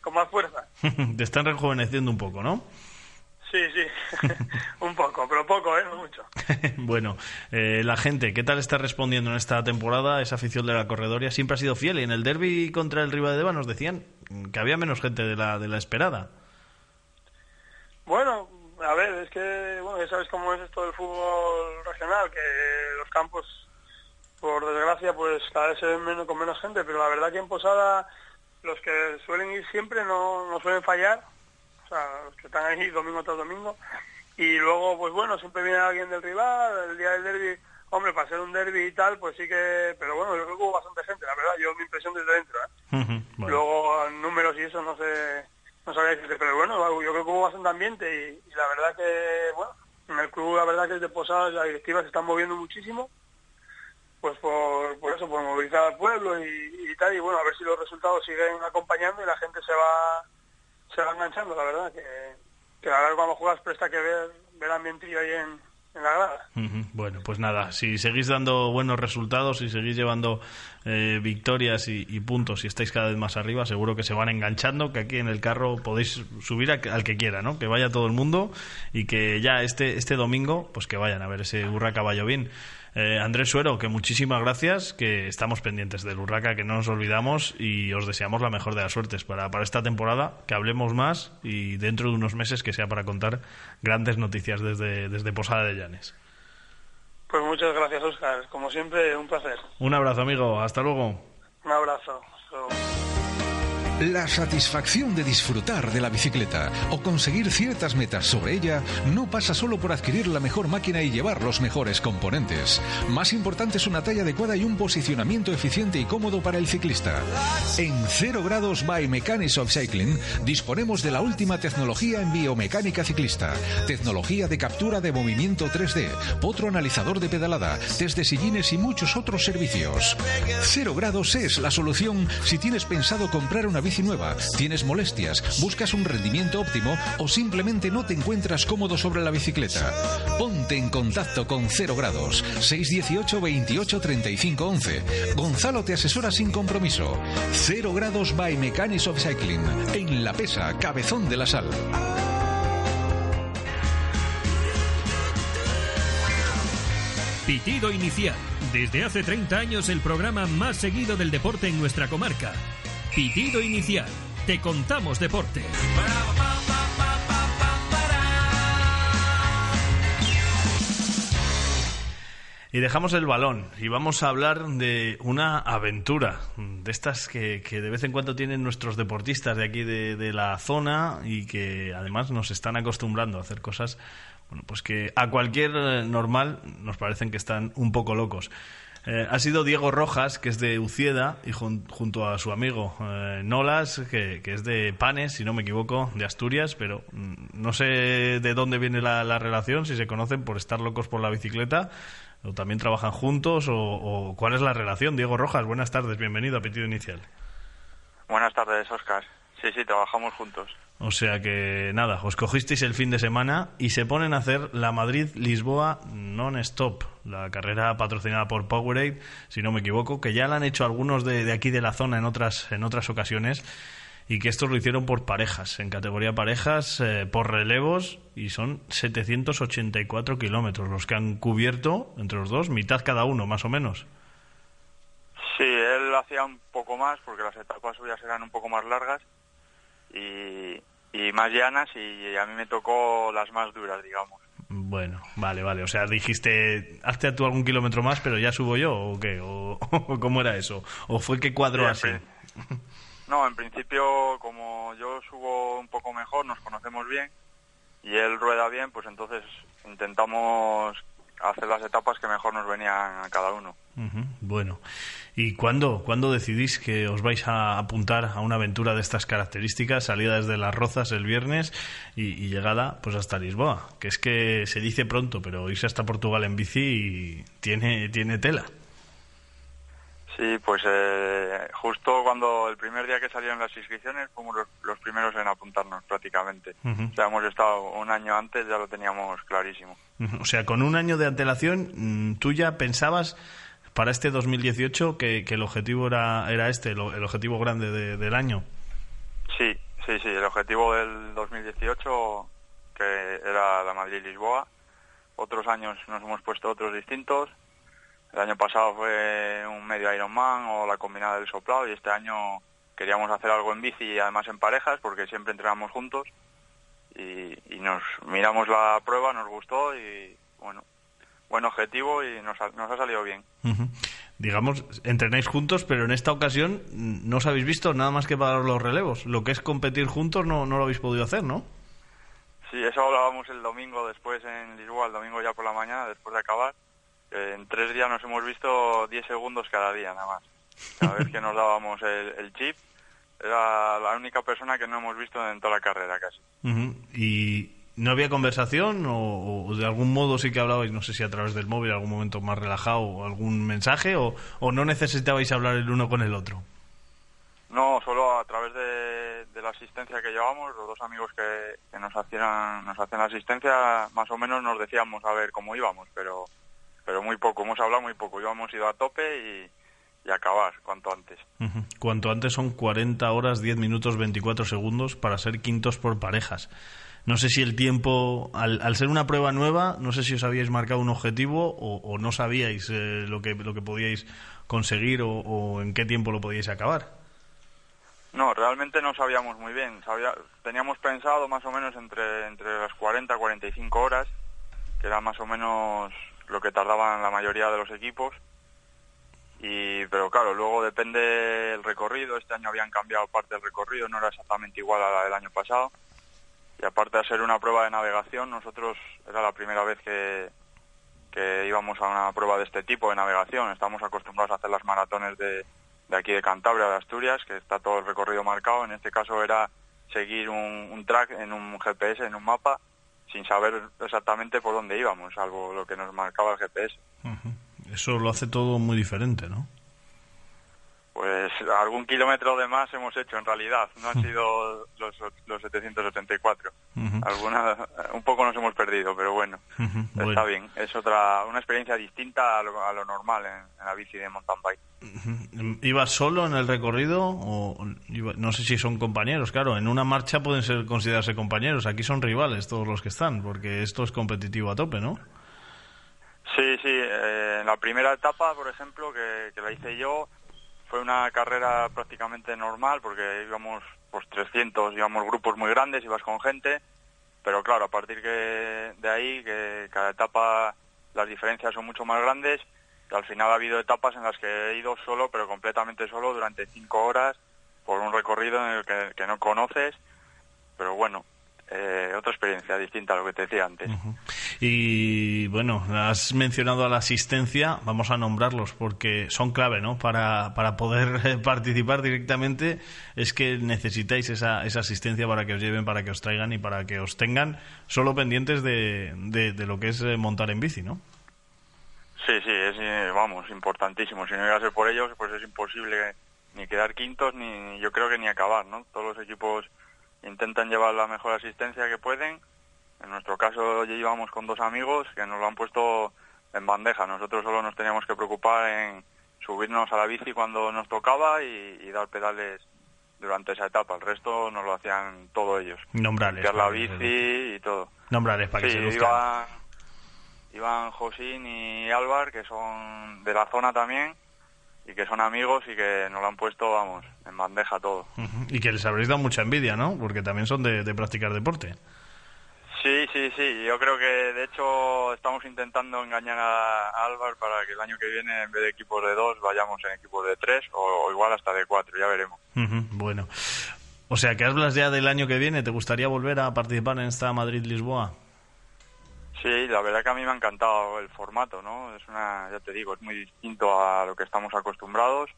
S6: con más fuerza.
S3: te están rejuveneciendo un poco, ¿no?
S6: Sí, sí, un poco, pero poco, ¿eh? No mucho.
S3: bueno, eh, la gente, ¿qué tal está respondiendo en esta temporada? Esa afición de la corredoria siempre ha sido fiel y en el derby contra el Riva de Deva nos decían que había menos gente de la, de la esperada.
S6: Bueno, a ver, es que, bueno, ya sabes cómo es esto del fútbol regional, que los campos, por desgracia, pues cada vez se ven menos, con menos gente, pero la verdad que en Posada los que suelen ir siempre no, no suelen fallar, o sea, los que están ahí domingo tras domingo, y luego, pues bueno, siempre viene alguien del rival, el día del derby, hombre, para ser un derby y tal, pues sí que, pero bueno, yo creo que hubo bastante gente, la verdad, yo mi impresión desde dentro, ¿eh?
S3: Bueno.
S6: Luego números y eso no sé, no sabía decirte, pero bueno, yo creo que hubo bastante ambiente y, y la verdad que, bueno, en el club la verdad que es de Posadas la directiva se está moviendo muchísimo, pues por, por eso, por movilizar al pueblo y, y tal, y bueno, a ver si los resultados siguen acompañando y la gente se va se va enganchando, la verdad, que, que la verdad cuando juegas presta que ver, ver ambientillo ahí en, en la grada.
S3: Bueno, pues nada, si seguís dando buenos resultados, si seguís llevando eh, victorias y, puntos y estáis cada vez más arriba, seguro que se van enganchando, que aquí en el carro podéis subir a- al que quiera, ¿no? Que vaya todo el mundo y que ya este, este domingo, pues que vayan a ver ese Urraca Vallovín. Eh, Andrés Suero, que muchísimas gracias, que estamos pendientes del Urraca, que no nos olvidamos y os deseamos la mejor de las suertes para, para esta temporada, que hablemos más y dentro de unos meses que sea para contar grandes noticias desde, desde Posada de Llanes.
S6: Pues muchas gracias, Oscar. Como siempre, un placer.
S3: Un abrazo, amigo. Hasta luego.
S6: Un abrazo. Hasta luego.
S7: La satisfacción de disfrutar de la bicicleta o conseguir ciertas metas sobre ella no pasa solo por adquirir la mejor máquina y llevar los mejores componentes. Más importante es una talla adecuada y un posicionamiento eficiente y cómodo para el ciclista. En 0 grados by Mechanics of Cycling disponemos de la última tecnología en biomecánica ciclista. Tecnología de captura de movimiento 3D, potro analizador de pedalada, test de sillines y muchos otros servicios. 0 grados es la solución si tienes pensado comprar una tienes molestias, buscas un rendimiento óptimo o simplemente no te encuentras cómodo sobre la bicicleta. Ponte en contacto con 0 grados 618 28 35 11. Gonzalo te asesora sin compromiso. 0 grados by Mechanics of Cycling en La Pesa, Cabezón de la Sal.
S1: Pitido Inicial. Desde hace 30 años el programa más seguido del deporte en nuestra comarca. Pitido Inicial. Te contamos deporte.
S3: Y dejamos el balón y vamos a hablar de una aventura, de estas que, que de vez en cuando tienen nuestros deportistas de aquí de, de la zona y que además nos están acostumbrando a hacer cosas, bueno, pues que a cualquier eh, normal nos parecen que están un poco locos. Eh, ha sido Diego Rojas, que es de Ucieda, y jun- junto a su amigo eh, Nolas, que, que es de Panes, si no me equivoco, de Asturias, pero mm, no sé de dónde viene la, la relación, si se conocen por estar locos por la bicicleta, o también trabajan juntos, o, o cuál es la relación. Diego Rojas, buenas tardes, bienvenido a Pitido Inicial.
S8: Buenas tardes, Oscar. Sí, sí, trabajamos juntos.
S3: O sea que nada, os cogisteis el fin de semana y se ponen a hacer la Madrid-Lisboa non-stop, la carrera patrocinada por Powerade, si no me equivoco, que ya la han hecho algunos de, de aquí de la zona en otras, en otras ocasiones y que estos lo hicieron por parejas, en categoría parejas, eh, por relevos y son 784 kilómetros los que han cubierto entre los dos, mitad cada uno más o menos.
S8: Sí, él hacía un poco más porque las etapas suyas eran un poco más largas y, y más llanas y a mí me tocó las más duras, digamos.
S3: Bueno, vale, vale. O sea, dijiste, hazte tú algún kilómetro más, pero ya subo yo, ¿o qué? ¿O, o cómo era eso? ¿O fue que cuadró así?
S8: Siempre. No, en principio, como yo subo un poco mejor, nos conocemos bien y él rueda bien, pues entonces intentamos hacer las etapas que mejor nos venían a cada uno.
S3: Bueno, ¿y cuándo, cuándo decidís que os vais a apuntar a una aventura de estas características, salida desde Las Rozas el viernes y, y llegada pues hasta Lisboa? Que es que se dice pronto, pero irse hasta Portugal en bici y tiene, tiene tela.
S8: Sí, pues eh, justo cuando el primer día que salieron las inscripciones fuimos los, los primeros en apuntarnos prácticamente. O sea, hemos estado un año antes, ya lo teníamos clarísimo.
S3: O sea, con un año de antelación, mm, tú ya pensabas para este 2018 que, que el objetivo era, era este, el, el objetivo grande de- del año.
S8: Sí, sí, sí, el objetivo del 2018 que era la Madrid-Lisboa. Otros años nos hemos puesto otros distintos. El año pasado fue un medio Ironman o la combinada del soplado y este año queríamos hacer algo en bici y además en parejas porque siempre entrenamos juntos y, y nos miramos la prueba, nos gustó y bueno, buen objetivo y nos ha, nos ha salido bien.
S3: Digamos, entrenáis juntos, pero en esta ocasión no os habéis visto nada más que para los relevos. Lo que es competir juntos no, no lo habéis podido hacer, ¿no?
S8: Sí, eso hablábamos el domingo después en Lisboa, el domingo ya por la mañana, después de acabar. en tres días nos hemos visto 10 segundos cada día, nada más. Cada vez que nos dábamos el, el chip, era la única persona que no hemos visto en toda la carrera casi.
S3: ¿Y no había conversación o, o de algún modo sí que hablabais, no sé si a través del móvil, algún momento más relajado o algún mensaje o, o no necesitabais hablar el uno con el otro?
S8: No, solo a través de, de las asistencia que llevamos, los dos amigos que, que nos hacían nos hacían la asistencia, más o menos nos decíamos a ver cómo íbamos, pero pero muy poco, hemos hablado muy poco, íbamos ido a tope y, y acabar cuanto antes.
S3: Ujú. Cuanto antes son 40 horas, 10 minutos, 24 segundos para ser quintos por parejas. No sé si el tiempo, al, ser una prueba nueva, no sé si os habíais marcado un objetivo o, no sabíais eh, lo, que, lo que podíais conseguir o, o en qué tiempo lo podíais acabar.
S8: No, realmente no sabíamos muy bien. Sabía- teníamos pensado más o menos entre, entre las 40 y 45 horas, que era más o menos lo que tardaban la mayoría de los equipos. Y, pero claro, luego depende el recorrido. Este año habían cambiado parte del recorrido, no era exactamente igual a la del año pasado. Y aparte de ser una prueba de navegación, nosotros era la primera vez que, que íbamos a una prueba de este tipo de navegación. Estamos acostumbrados a hacer las maratones de, de aquí de Cantabria, de Asturias, que está todo el recorrido marcado. En este caso era seguir un, un track en un GPS, en un mapa, sin saber exactamente por dónde íbamos, salvo lo que nos marcaba el GPS.
S3: Eso lo hace todo muy diferente, ¿no?
S8: Pues algún kilómetro de más hemos hecho en realidad, no han sido los, los 784.
S3: Ujú.
S8: Alguna, un poco nos hemos perdido, pero bueno,
S3: Ujú,
S8: está
S3: bueno.
S8: bien. Es otra una experiencia distinta a lo, a lo normal en, en la bici de mountain bike.
S3: Ujú. ¿Ibas solo en el recorrido o iba- no sé si son compañeros? Claro, en una marcha pueden ser considerarse compañeros, aquí son rivales todos los que están, porque esto es competitivo a tope, ¿no?
S8: Sí, sí. eh, en la primera etapa, por ejemplo, que, que la hice yo, fue una carrera prácticamente normal porque íbamos pues 300, íbamos grupos muy grandes, ibas con gente, pero claro, a partir que de ahí, que cada etapa las diferencias son mucho más grandes, y al final ha habido etapas en las que he ido solo, pero completamente solo, durante cinco horas, por un recorrido en el que, que no conoces, pero bueno, eh, otra experiencia distinta a lo que te decía antes.
S3: Y bueno, has mencionado a la asistencia, vamos a nombrarlos porque son clave, ¿no? Para, para poder eh, participar directamente es que necesitáis esa, esa asistencia para que os lleven, para que os traigan y para que os tengan solo pendientes de, de, de lo que es eh, montar en bici, ¿no?
S8: Sí, sí, es, eh, vamos, importantísimo. Si no iba a ser por ellos, pues es imposible ni quedar quintos, ni yo creo que ni acabar, ¿no? Todos los equipos intentan llevar la mejor asistencia que pueden. En nuestro caso ya íbamos con dos amigos que nos lo han puesto en bandeja. Nosotros solo nos teníamos que preocupar en subirnos a la bici cuando nos tocaba y, y dar pedales durante esa etapa. El resto nos lo hacían todos ellos.
S3: Nombrales.
S8: Limpiar la
S3: que se-
S8: bici y todo.
S3: Nombrales para que
S8: Sí,
S3: se luzcan.
S8: iban, iban Josín y Álvar, que son de la zona también, y que son amigos y que nos lo han puesto, vamos, en bandeja todo.
S3: Y que les habréis dado mucha envidia, ¿no? Porque también son de, de practicar deporte.
S8: Sí, sí, sí, yo creo que de hecho estamos intentando engañar a a Álvar para que el año que viene, en vez de equipos de dos, vayamos en equipos de tres o, o igual hasta de cuatro, ya veremos.
S3: Bueno. O sea, que hablas ya del año que viene. ¿Te gustaría volver a participar en esta Madrid-Lisboa?
S8: Sí, la verdad que a mí me ha encantado el formato, ¿no? Es una, ya te digo, es muy distinto a lo que estamos acostumbrados.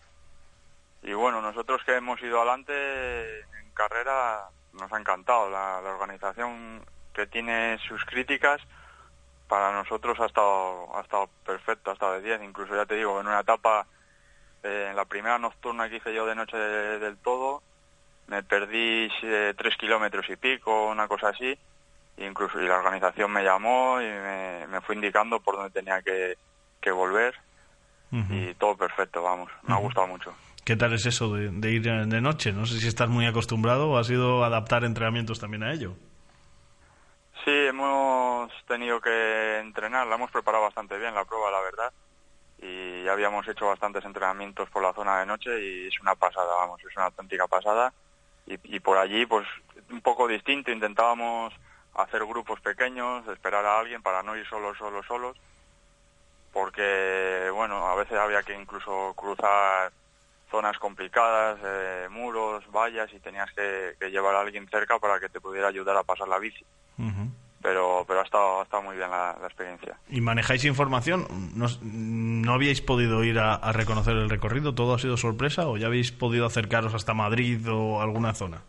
S8: Y bueno, nosotros que hemos ido adelante en carrera, nos ha encantado. La, organización que tiene sus críticas, para nosotros ha estado, ha estado perfecto, ha estado de 10. Incluso ya te digo, en una etapa, eh, en la primera nocturna que hice yo de noche de- del todo, me perdí eh, tres kilómetros y pico, una cosa así incluso y la organización me llamó y me, me fue indicando por dónde tenía que, que volver y todo perfecto, vamos, me ha gustado mucho.
S3: ¿Qué tal es eso de, de ir de noche? No sé si estás muy acostumbrado o has ido a adaptar entrenamientos también a ello.
S8: Sí, hemos tenido que entrenar, la hemos preparado bastante bien la prueba, la verdad, y ya habíamos hecho bastantes entrenamientos por la zona de noche y es una pasada, vamos, es una auténtica pasada y, y por allí pues un poco distinto, intentábamos hacer grupos pequeños, esperar a alguien para no ir solos, solos, solos, porque bueno, a veces había que incluso cruzar zonas complicadas, eh, muros, vallas y tenías que, que llevar a alguien cerca para que te pudiera ayudar a pasar la bici. Pero, pero ha, estado, ha estado muy bien la, la experiencia.
S3: ¿Y manejáis información? ¿No, no habíais podido ir a, a reconocer el recorrido? ¿Todo ha sido sorpresa o ya habéis podido acercaros hasta Madrid o alguna zona?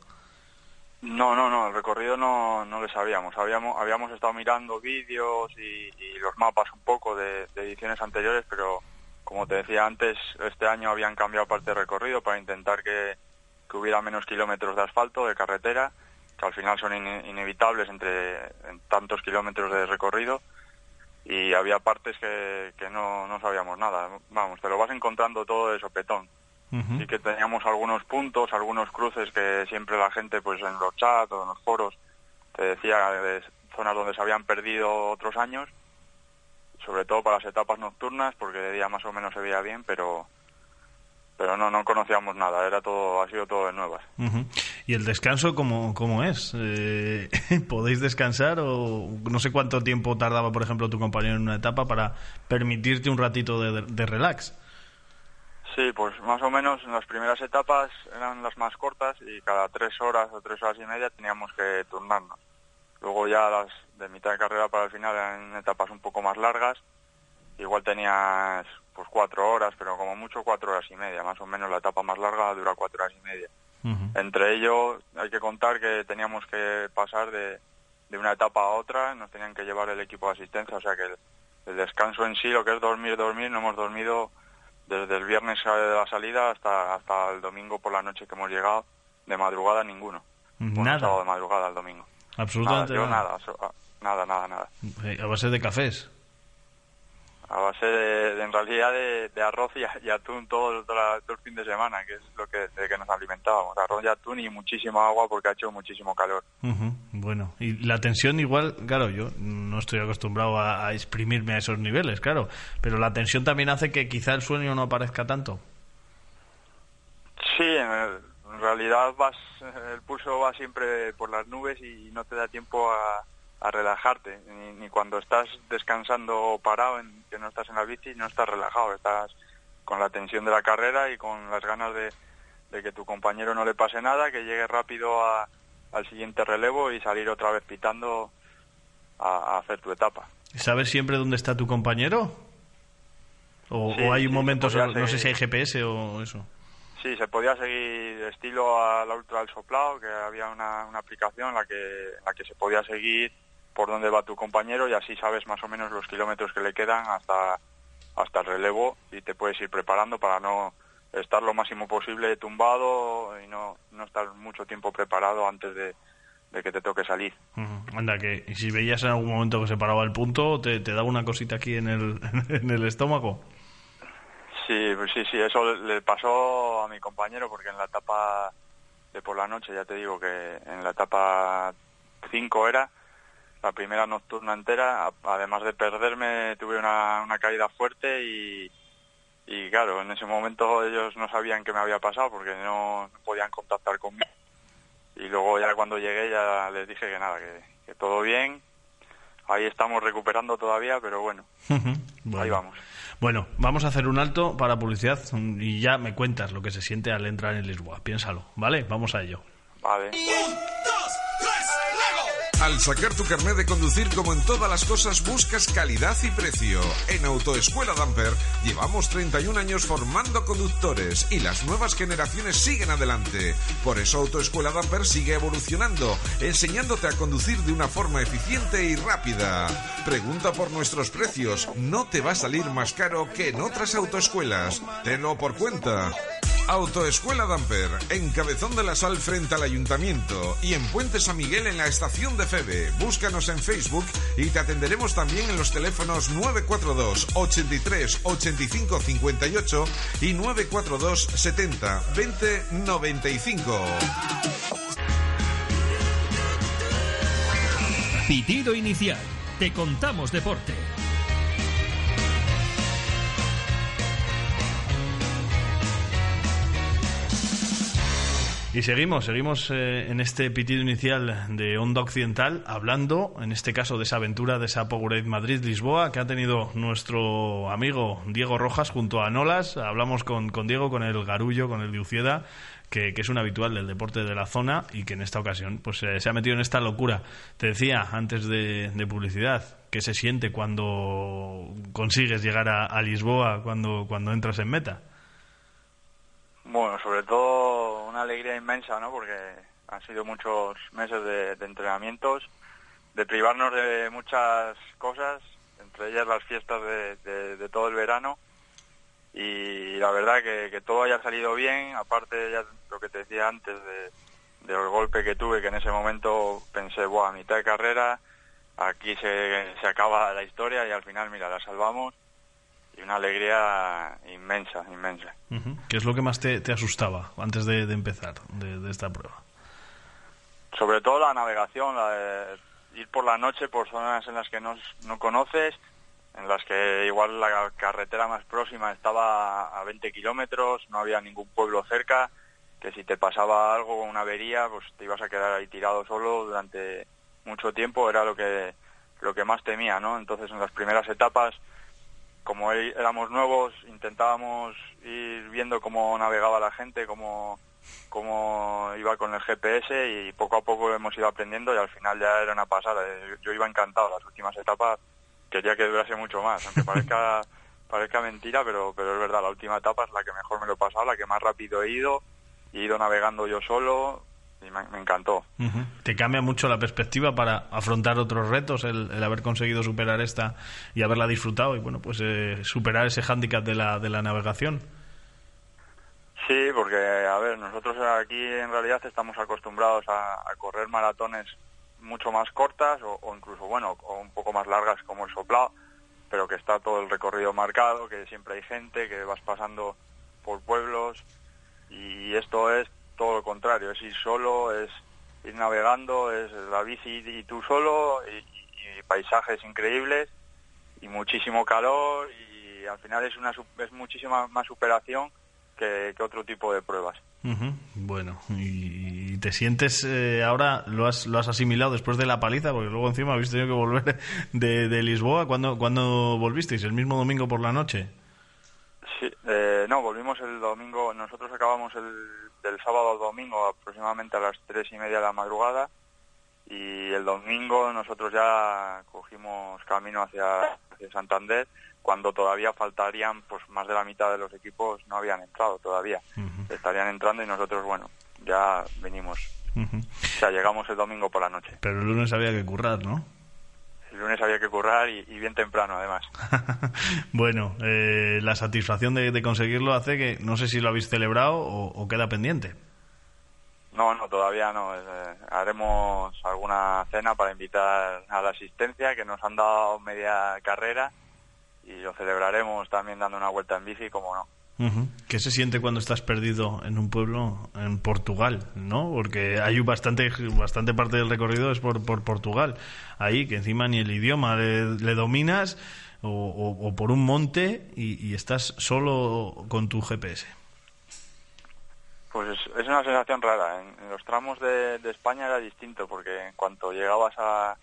S8: No, no, no, el recorrido no, no lo sabíamos. Habíamos, habíamos estado mirando vídeos y, los mapas un poco de, ediciones anteriores, pero como te decía antes, este año habían cambiado parte del recorrido para intentar que, que hubiera menos kilómetros de asfalto, de carretera, que al final son ine- inevitables entre en tantos kilómetros de recorrido y había partes que, que no, no sabíamos nada. Vamos, te lo vas encontrando todo de sopetón. Sí que teníamos algunos puntos, algunos cruces que siempre la gente, pues en los chats o en los foros, te decía de zonas donde se habían perdido otros años, sobre todo para las etapas nocturnas, porque de día más o menos se veía bien, pero pero no no conocíamos nada, era todo ha sido todo de nuevas.
S3: ¿Y el descanso cómo, cómo es? Eh, ¿Podéis descansar o no sé cuánto tiempo tardaba, por ejemplo, tu compañero en una etapa para permitirte un ratito de, de relax?
S8: Sí, pues más o menos en las primeras etapas eran las más cortas y cada tres horas o tres horas y media teníamos que turnarnos. Luego ya las de mitad de carrera para el final eran etapas un poco más largas. Igual tenías pues cuatro horas, pero como mucho cuatro horas y media. Más o menos la etapa más larga dura cuatro horas y media. Entre ello hay que contar que teníamos que pasar de, de una etapa a otra, nos tenían que llevar el equipo de asistencia, o sea que el, el descanso en sí, lo que es dormir, dormir, no hemos dormido desde el viernes de la salida hasta, hasta el domingo por la noche que hemos llegado, de madrugada ninguno. Bueno,
S3: Nada.
S8: sábado de madrugada al domingo.
S3: Absolutamente
S8: nada, yo
S3: nada.
S8: nada, ah, nada, nada, nada.
S3: Eh, A base de cafés.
S8: A base de, de, en realidad de, de arroz y, atún todo, todo, la- todo el fin de semana, que es lo que, de que nos alimentábamos. Arroz y atún y muchísima agua porque ha hecho muchísimo calor.
S3: Ujú, Bueno, y la tensión igual, claro, yo no estoy acostumbrado a, a exprimirme a esos niveles, claro, pero la tensión también hace que quizá el sueño no aparezca tanto.
S8: Sí, en, el- en realidad vas, el pulso va siempre por las nubes y no te da tiempo a, a relajarte, ni, ni cuando estás descansando parado, en, que no estás en la bici, no estás relajado, estás con la tensión de la carrera y con las ganas de, de que tu compañero no le pase nada, que llegue rápido a- al siguiente relevo y salir otra vez pitando a, a hacer tu etapa.
S3: ¿Sabes siempre dónde está tu compañero? ¿O,
S8: Sí,
S3: o hay
S8: sí, se podía
S3: no sé si hay. GPS o eso?
S8: Sí, se podía seguir estilo a la Ultra del Soplao, que había una, una aplicación en la, que, en la que se podía seguir por dónde va tu compañero y así sabes más o menos los kilómetros que le quedan hasta, hasta el relevo y te puedes ir preparando para no estar lo máximo posible tumbado y no, no estar mucho tiempo preparado antes de, de que te toque salir.
S3: Anda, que y si veías en algún momento que se paraba el punto, te, te daba una cosita aquí en el, en el estómago.
S8: Sí, pues sí, sí, eso le le pasó a mi compañero porque en la etapa de por la noche, ya te digo que en la etapa 5 era, la primera nocturna entera, además de perderme, tuve una, una caída fuerte y, y claro, en ese momento ellos no sabían qué me había pasado porque no, no podían contactar conmigo. Y luego ya cuando llegué ya les dije que nada, que, que todo bien, ahí estamos recuperando todavía, pero bueno, ahí vamos.
S3: Bueno, vamos a hacer un alto para publicidad y ya me cuentas lo que se siente al entrar en Lisboa. Piénsalo, ¿vale? Vamos a ello.
S8: Vale.
S4: Al sacar tu carnet de conducir, como en todas las cosas, buscas calidad y precio. En Autoescuela Damper llevamos 31 años formando conductores y las nuevas generaciones siguen adelante. Por eso Autoescuela Damper sigue evolucionando, enseñándote a conducir de una forma eficiente y rápida. Pregunta por nuestros precios, no te va a salir más caro que en otras autoescuelas. Tenlo por cuenta. Autoescuela Damper, en Cabezón de la Sal frente al Ayuntamiento y en Puente San Miguel en la estación de Febe. Búscanos en Facebook y te atenderemos también en los teléfonos 942 83 85 58 y 942 70 20 95.
S1: Pitido inicial. Te contamos deporte.
S3: Y seguimos, seguimos eh, en este pitido inicial de Onda Occidental, hablando, en este caso, de esa aventura de esa Powerade Madrid-Lisboa que ha tenido nuestro amigo Diego Rojas junto a Nolas. Hablamos con, Diego, con el Garullo, con el de Ucieda, que, que es un habitual del deporte de la zona y que en esta ocasión pues eh, se ha metido en esta locura. Te decía antes de, de publicidad, ¿qué se siente cuando consigues llegar a, a Lisboa, cuando, cuando entras en meta?
S8: Bueno, sobre todo una alegría inmensa, ¿no? Porque han sido muchos meses de, entrenamientos, de privarnos de muchas cosas, entre ellas las fiestas de, todo el verano. y la verdad que, todo haya salido bien, aparte ya lo que te decía antes de, del golpe que tuve, que en ese momento pensé, buah, a mitad de carrera, aquí se, se acaba la historia y al final, mira, la salvamos y una alegría inmensa, inmensa.
S3: ¿Qué es lo que más te, te asustaba antes de, de empezar de, de esta prueba?
S8: sobre todo la navegación, la de ir por la noche por zonas en las que no, no conoces, en las que igual la carretera más próxima estaba a 20 kilómetros, no había ningún pueblo cerca, que si te pasaba algo, una avería, pues te ibas a quedar ahí tirado solo durante mucho tiempo, era lo que, lo que más temía, ¿no? Entonces en las primeras etapas, como é- éramos nuevos, intentábamos ir viendo cómo navegaba la gente, cómo cómo iba con el GPS y poco a poco hemos ido aprendiendo y al final ya era una pasada. Eh, Yo iba encantado, las últimas etapas quería que durase mucho más, aunque parezca, parezca mentira, pero, pero es verdad, la última etapa es la que mejor me lo he pasado, la que más rápido he ido, he ido navegando yo solo y me, me encantó.
S3: ¿Te cambia mucho la perspectiva para afrontar otros retos, el, el haber conseguido superar esta y haberla disfrutado y bueno, pues eh, superar ese hándicap de la, de la navegación?
S8: Sí, porque, a ver, nosotros aquí en realidad estamos acostumbrados a, a correr maratones mucho más cortas o, o incluso, bueno, o un poco más largas como el soplado, pero que está todo el recorrido marcado, que siempre hay gente, que vas pasando por pueblos y esto es todo lo contrario, es ir solo, es ir navegando, es la bici y tú solo y, y paisajes increíbles y muchísimo calor y al final es una es muchísima más superación que, que otro tipo de pruebas.
S3: Ujú. Bueno, y, y te sientes eh, ahora, lo has, lo has asimilado después de la paliza, porque luego encima habéis tenido que volver de, de Lisboa. ¿Cuándo, ¿Cuándo volvisteis? ¿El mismo domingo por la noche?
S8: Sí, eh, no, volvimos el domingo, nosotros acabamos el, del sábado al domingo aproximadamente a las tres y media de la madrugada y el domingo nosotros ya cogimos camino hacia, hacia Santander. Cuando todavía faltarían pues más de la mitad de los equipos no habían entrado todavía. Estarían entrando y nosotros bueno ya venimos o sea llegamos el domingo por la noche.
S3: Pero el lunes había que currar, ¿no?
S8: El lunes había que currar y, y bien temprano además
S3: bueno, eh, la satisfacción de, de conseguirlo hace que no sé si lo habéis celebrado o, o queda pendiente.
S8: No, no, todavía no. Eh, haremos alguna cena para invitar a la asistencia que nos han dado media carrera y lo celebraremos también dando una vuelta en bici, como no.
S3: ¿Qué se siente cuando estás perdido en un pueblo en Portugal, no? Porque hay bastante bastante parte del recorrido es por, por Portugal. Ahí que encima ni el idioma le, le dominas o, o- o por un monte y, y estás solo con tu GPS.
S8: Pues es, es una sensación rara. En, en los tramos de, de España era distinto porque en cuanto llegabas a,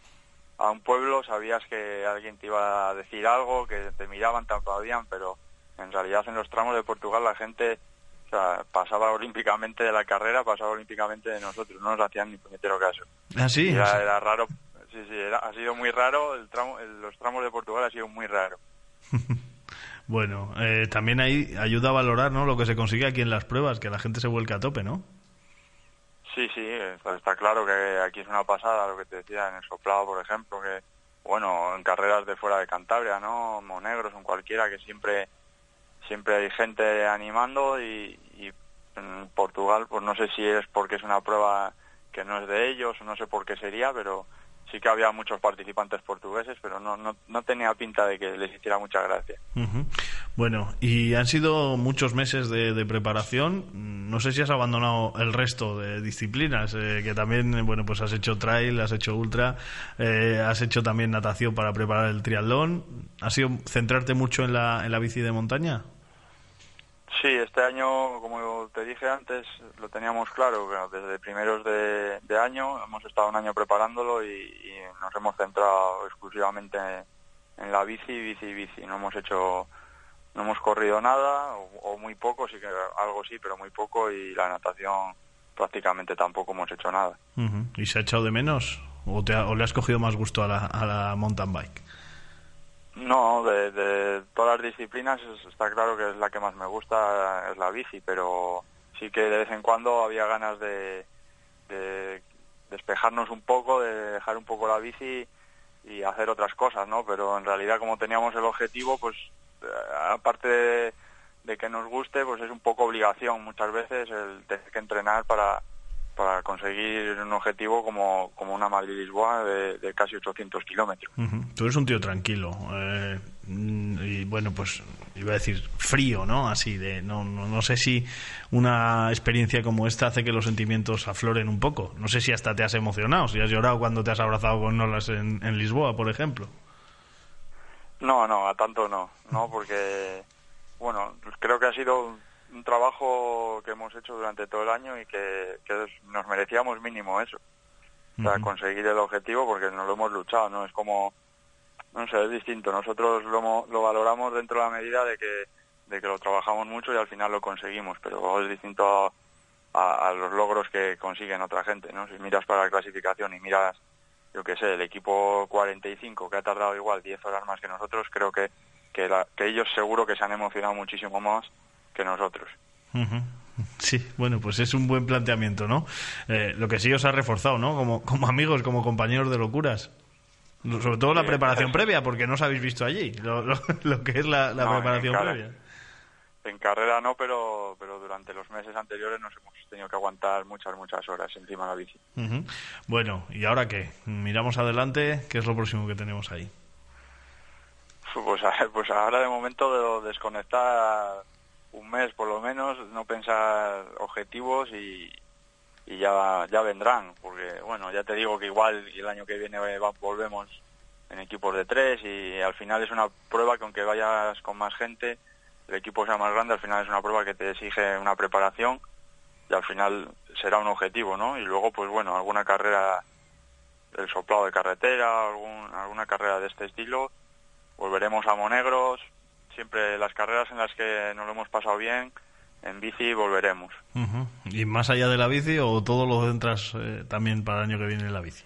S8: a un pueblo sabías que alguien te iba a decir algo, que te miraban, te aplaudían, pero en realidad en los tramos de Portugal la gente o sea, pasaba olímpicamente de la carrera, pasaba olímpicamente de nosotros, no nos hacían ni puñetero caso.
S3: Ah, sí.
S8: Era, era raro, sí, sí, era- ha sido muy raro, el tramo, el- los tramos de Portugal ha sido muy raro.
S3: Bueno, eh, también ahí ayuda a valorar, ¿no? Lo que se consigue aquí en las pruebas, que la gente se vuelca a tope, ¿no?
S8: Sí, sí, está, está claro que aquí es una pasada lo que te decía en el soplado, por ejemplo, que, bueno, en carreras de fuera de Cantabria, ¿no? Monegros, en cualquiera, que siempre siempre hay gente animando y, en Portugal, pues no sé si es porque es una prueba que no es de ellos, no sé por qué sería, pero sí que había muchos participantes portugueses, pero no, no, no tenía pinta de que les hiciera mucha gracia.
S3: Ujú. Bueno, y han sido muchos meses de, preparación. No sé si has abandonado el resto de disciplinas, eh, que también, bueno, pues has hecho trail, has hecho ultra, eh, has hecho también natación para preparar el triatlón. ¿Ha sido centrarte mucho en la, en la bici de montaña?
S8: Sí, este año, como te dije antes, lo teníamos claro, desde primeros de, de año hemos estado un año preparándolo y, nos hemos centrado exclusivamente en la bici, bici, bici. No hemos hecho, no hemos corrido nada o, muy poco, sí que algo sí, pero muy poco y la natación prácticamente tampoco hemos hecho nada.
S3: ¿Y se ha echado de menos? ¿O, te ha- o le has cogido más gusto a la, a la mountain bike?
S8: No, de, de todas las disciplinas es- está claro que es la que más me gusta, es la bici, pero sí que de vez en cuando había ganas de, de despejarnos un poco, de dejar un poco la bici y hacer otras cosas, ¿no? Pero en realidad como teníamos el objetivo, pues eh, aparte de, de que nos guste, pues es un poco obligación muchas veces el tener que entrenar para, para conseguir un objetivo como, como una Madrid-Lisboa de, de casi 800 kilómetros.
S3: Ujú. Tú eres un tío tranquilo. eh, mm, y bueno, pues iba a decir frío, ¿no? Así de. No, no, no sé si una experiencia como esta hace que los sentimientos afloren un poco. No sé si hasta te has emocionado, si has llorado cuando te has abrazado con Nolas en, en Lisboa, por ejemplo.
S8: No, no, a tanto no, no, porque, bueno, creo que ha sido un, trabajo que hemos hecho durante todo el año y que, nos merecíamos mínimo eso. O sea, conseguir el objetivo porque nos lo hemos luchado, ¿no? Es como, no sé, es distinto. Nosotros lo, lo valoramos dentro de la medida de que, de que lo trabajamos mucho y al final lo conseguimos, pero es distinto a, a- a los logros que consiguen otra gente, ¿no? Si miras para la clasificación y miras, yo qué sé, el equipo 45 que ha tardado igual 10 horas más que nosotros, creo que, que, la- que ellos seguro que se han emocionado muchísimo más que nosotros.
S3: Sí, bueno, pues es un buen planteamiento, ¿no? Eh, lo que sí os ha reforzado, ¿no? Como, como amigos, como compañeros de locuras. Lo- Sobre todo la
S8: Sí,
S3: preparación previa, porque no os habéis visto allí, lo, lo- lo que es la, la
S8: No,
S3: preparación
S8: en
S3: previa.
S8: En carrera no, pero, pero durante los meses anteriores nos hemos tenido que aguantar muchas, muchas horas encima de la bici.
S3: Bueno, ¿y ahora qué? Miramos adelante, ¿qué es lo próximo que tenemos ahí?
S8: Pues, a- pues ahora de momento de desconectar un mes por lo menos, no pensar objetivos y, y ya, ya vendrán, porque bueno, ya te digo que igual el año que viene va- volvemos en equipos de tres y al final es una prueba que aunque vayas con más gente, el equipo sea más grande, al final es una prueba que te exige una preparación y al final será un objetivo, ¿no? Y luego pues bueno, alguna carrera el soplado de carretera, algún, alguna carrera de este estilo, volveremos a Monegros, siempre las carreras en las que nos lo hemos pasado bien, en bici volveremos.
S3: ¿Y más allá de la bici o todo lo centras eh, también para el año que viene en la bici?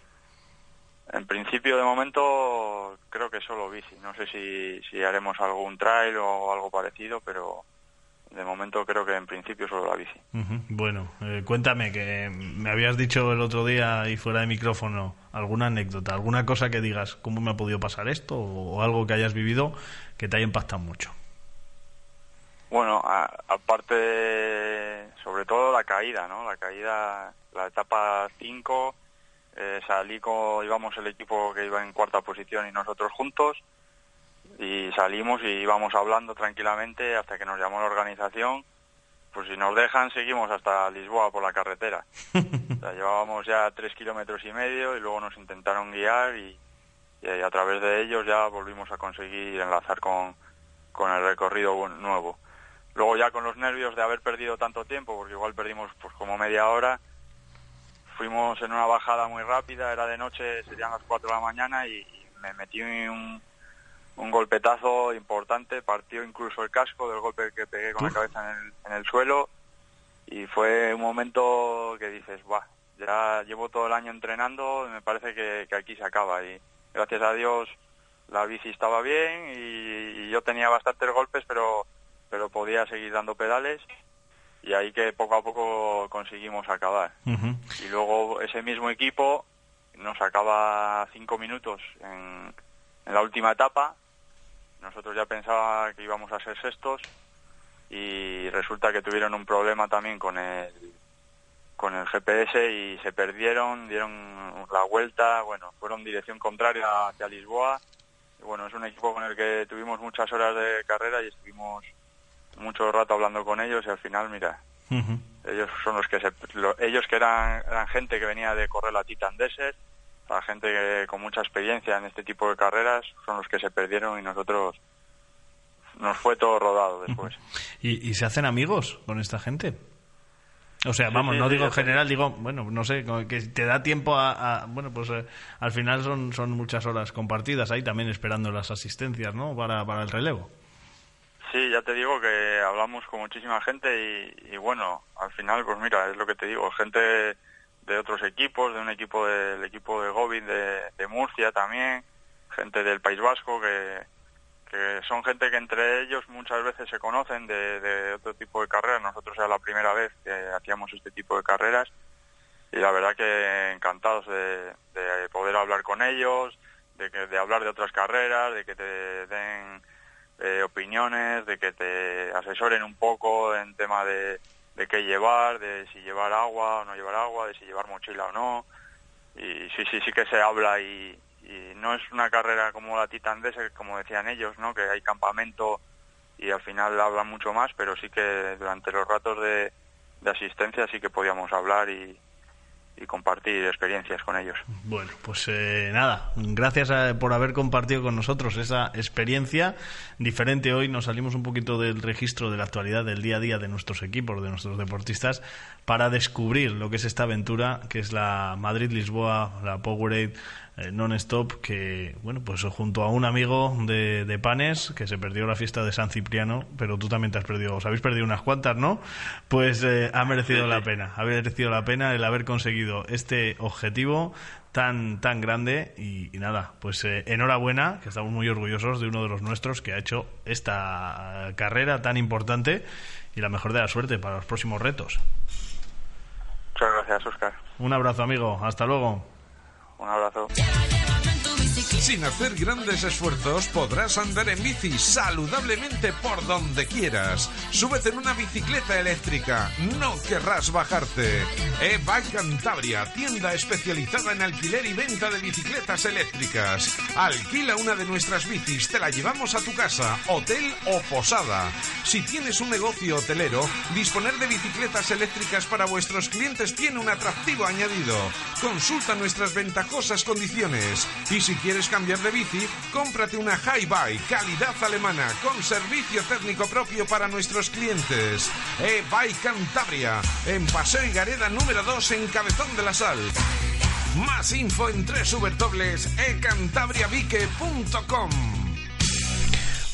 S8: En principio, de momento, creo que solo bici. No sé si, si haremos algún trail o algo parecido, pero de momento creo que en principio solo la bici.
S3: Bueno, eh, cuéntame, que me habías dicho el otro día y fuera de micrófono alguna anécdota, alguna cosa que digas, ¿cómo me ha podido pasar esto? O, algo que hayas vivido que te haya impactado mucho.
S8: Bueno, aparte, sobre todo la caída, ¿no? La caída, la etapa 5, eh, salí con, íbamos el equipo que iba en cuarta posición y nosotros juntos, y salimos y íbamos hablando tranquilamente hasta que nos llamó la organización. Pues si nos dejan, seguimos hasta Lisboa por la carretera. O sea, llevábamos ya tres kilómetros y medio y luego nos intentaron guiar y, y a través de ellos ya volvimos a conseguir enlazar con, con el recorrido nuevo. Luego ya con los nervios de haber perdido tanto tiempo, porque igual perdimos pues como media hora, fuimos en una bajada muy rápida, era de noche, serían las 4 de la mañana y, y me metí un, un golpetazo importante, partió incluso el casco del golpe que pegué con la cabeza en el, en el suelo y fue un momento que dices, Buah, ya llevo todo el año entrenando, me parece que, que aquí se acaba y gracias a Dios la bici estaba bien y, y yo tenía bastantes golpes, pero pero podía seguir dando pedales y ahí que poco a poco conseguimos acabar. Y luego ese mismo equipo nos acaba cinco minutos en, en la última etapa. Nosotros ya pensaba que íbamos a ser sextos y resulta que tuvieron un problema también con el con el GPS y se perdieron, dieron la vuelta, bueno, fueron dirección contraria hacia Lisboa. Y bueno, es un equipo con el que tuvimos muchas horas de carrera y estuvimos mucho rato hablando con ellos y al final, mira, ellos son los que se, lo- ellos que eran, eran gente que venía de correr la Titan Desert, la gente que, con mucha experiencia en este tipo de carreras, son los que se perdieron y nosotros nos fue todo rodado después.
S3: ¿Y, y se hacen amigos con esta gente? O sea, vamos,
S8: sí,
S3: no
S8: sí,
S3: digo en general, digo, bueno, no sé, que te da tiempo a... a- bueno, pues eh, al final son, son muchas horas compartidas ahí también esperando las asistencias, ¿no? Para, para el relevo.
S8: Sí, ya te digo que hablamos con muchísima gente y, y bueno, al final, pues mira, es lo que te digo, gente de otros equipos, de un equipo del equipo de Gobin de, Murcia también, gente del País Vasco que, que son gente que entre ellos muchas veces se conocen de, de otro tipo de carreras. Nosotros era la primera vez que hacíamos este tipo de carreras y la verdad que encantados de poder hablar con ellos, de, que, de hablar de otras carreras, de que te den eh, opiniones, de que te asesoren un poco en tema de, de qué llevar, de si llevar agua o no llevar agua, de si llevar mochila o no. Y sí, sí, sí que se habla y, y no es una carrera como la Titan Desert, como decían ellos, ¿no? Que hay campamento y al final hablan mucho más, pero sí que durante los ratos de asistencia sí que podíamos hablar y, y compartir experiencias con ellos.
S3: Bueno, pues eh, nada, gracias a- por haber compartido con nosotros esa experiencia diferente hoy. Nos salimos un poquito del registro de la actualidad del día a día de nuestros equipos, de nuestros deportistas, para descubrir lo que es esta aventura, que es la Madrid-Lisboa, la Powerade eh, non-stop, que, bueno, pues junto a un amigo de, de Panes, que se perdió la fiesta de San Cipriano, pero tú también te has perdido, os habéis perdido unas cuantas, ¿no? Pues eh, ha merecido la pena, ha merecido la pena el haber conseguido este objetivo tan tan grande y, y nada, pues eh, enhorabuena, que estamos muy orgullosos de uno de los nuestros que ha hecho esta eh, carrera tan importante y la mejor de la suerte para los próximos retos.
S8: Muchas gracias, Oscar.
S3: Un abrazo, amigo, hasta luego.
S8: Un abrazo.
S4: Sin hacer grandes esfuerzos podrás andar en bici saludablemente por donde quieras. Súbete en una bicicleta eléctrica, no querrás bajarte. E-Bike Cantabria, tienda especializada en alquiler y venta de bicicletas eléctricas. Alquila una de nuestras bicis, te la llevamos a tu casa, hotel o posada. Si tienes un negocio hotelero, disponer de bicicletas eléctricas para vuestros clientes tiene un atractivo añadido. Consulta nuestras ventajosas condiciones. Y si quieres cambiar de bici, cómprate una Hi-Bike, calidad alemana, con servicio técnico propio para nuestros clientes. E-Bike Cantabria, en Paseo Gareda número 2 en Cabezón de la Sal. Más info en www.ecantabriavique.com.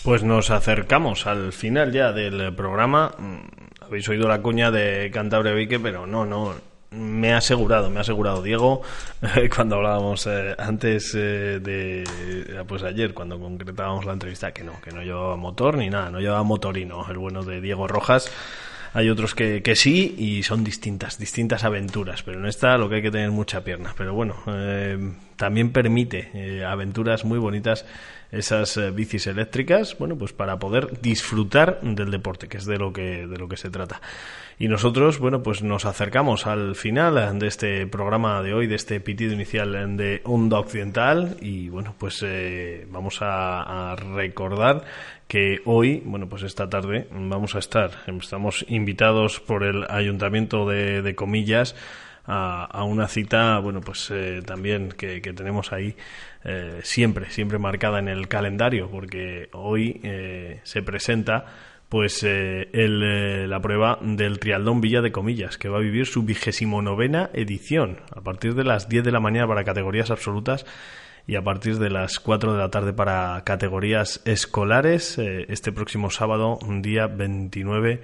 S3: Pues nos acercamos al final ya del programa. Mm, Habéis oído la cuña de Cantabria Vique, pero no, no. Me ha asegurado, me ha asegurado Diego cuando hablábamos eh, antes eh, de, eh, pues ayer, cuando concretábamos la entrevista, que no, que no llevaba motor ni nada, no llevaba motorino, el bueno de Diego Rojas. Hay otros que, que sí y son distintas, distintas aventuras, pero en esta lo que hay que tener mucha pierna. Pero bueno, eh, también permite eh, aventuras muy bonitas esas eh, bicis eléctricas, bueno, pues para poder disfrutar del deporte, que es de lo que de lo que se trata. Y nosotros, bueno, pues nos acercamos al final de este programa de hoy, de este pitido inicial de Onda Occidental y bueno, pues eh, vamos a, recordar que hoy, bueno, pues esta tarde vamos a estar, estamos invitados por el Ayuntamiento de, de Comillas a, una cita, bueno, pues eh, también que tenemos ahí eh, siempre, siempre marcada en el calendario, porque hoy eh, se presenta pues eh, el, la prueba del Trialdón Villa de Comillas, que va a vivir su vigésimo novena edición, a partir de las 10 de la mañana para categorías absolutas y a partir de las 4 de la tarde para categorías escolares, este próximo sábado, día 29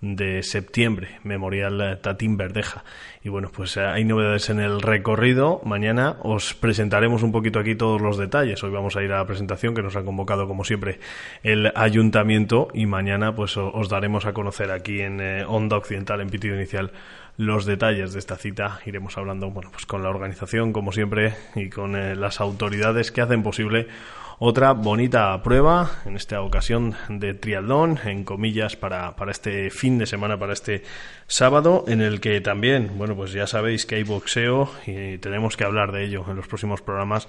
S3: de septiembre, Memorial Tatín Verdeja. Y bueno, pues eh, hay novedades en el recorrido. Mañana os presentaremos un poquito aquí todos los detalles. Hoy vamos a ir a la presentación que nos ha convocado, como siempre, el ayuntamiento. Y mañana, pues os daremos a conocer aquí en eh, Onda Occidental, en Pitido Inicial, los detalles de esta cita. Iremos hablando, bueno, pues con la organización, como siempre, y con eh, las autoridades que hacen posible otra bonita prueba, en esta ocasión de triatlón, en comillas, para, para este fin de semana, para este sábado, en el que también, bueno, pues ya sabéis que hay boxeo y tenemos que hablar de ello en los próximos programas,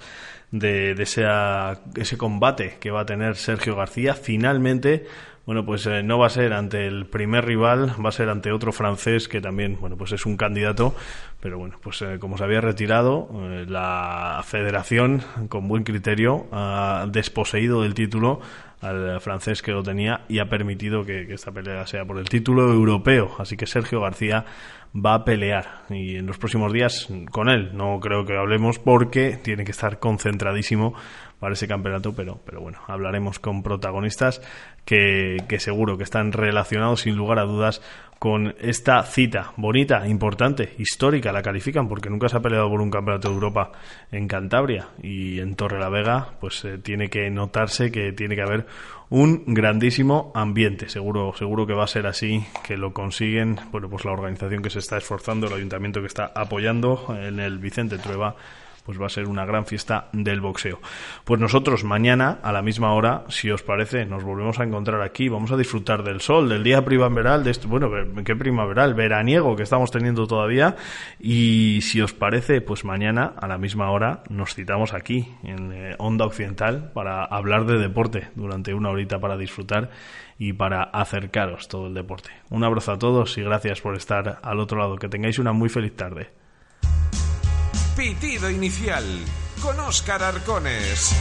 S3: de, de esa- ese combate que va a tener Sergio García. Finalmente, bueno, pues eh, no va a ser ante el primer rival, va a ser ante otro francés que también, bueno, pues es un candidato, pero bueno, pues eh, como se había retirado, eh, la federación, con buen criterio, ha desposeído del título al francés que lo tenía y ha permitido que, que esta pelea sea por el título europeo. Así que Sergio García va a pelear. Y en los próximos días con él. No creo que hablemos porque tiene que estar concentradísimo para ese campeonato, pero, pero bueno, hablaremos con protagonistas que, que seguro que están relacionados sin lugar a dudas con esta cita bonita, importante, histórica, la califican porque nunca se ha peleado por un campeonato de Europa en Cantabria y en Torre la Vega, pues eh, tiene que notarse que tiene que haber un grandísimo ambiente. Seguro, seguro que va a ser así, que lo consiguen, bueno, pues la organización que se está esforzando, el ayuntamiento que está apoyando en el Vicente Trueba pues va a ser una gran fiesta del boxeo. Pues nosotros mañana a la misma hora, si os parece, nos volvemos a encontrar aquí, vamos a disfrutar del sol, del día primaveral, de bueno, qué primaveral, veraniego que estamos teniendo todavía y si os parece, pues mañana a la misma hora nos citamos aquí en eh, Onda Occidental para hablar de deporte durante una horita para disfrutar y para acercaros todo el deporte. Un abrazo a todos y gracias por estar al otro lado. Que tengáis una muy feliz tarde.
S2: Pitido inicial con Óscar Arcones.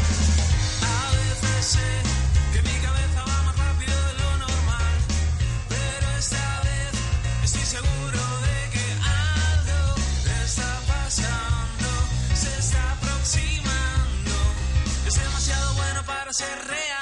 S9: Ser real.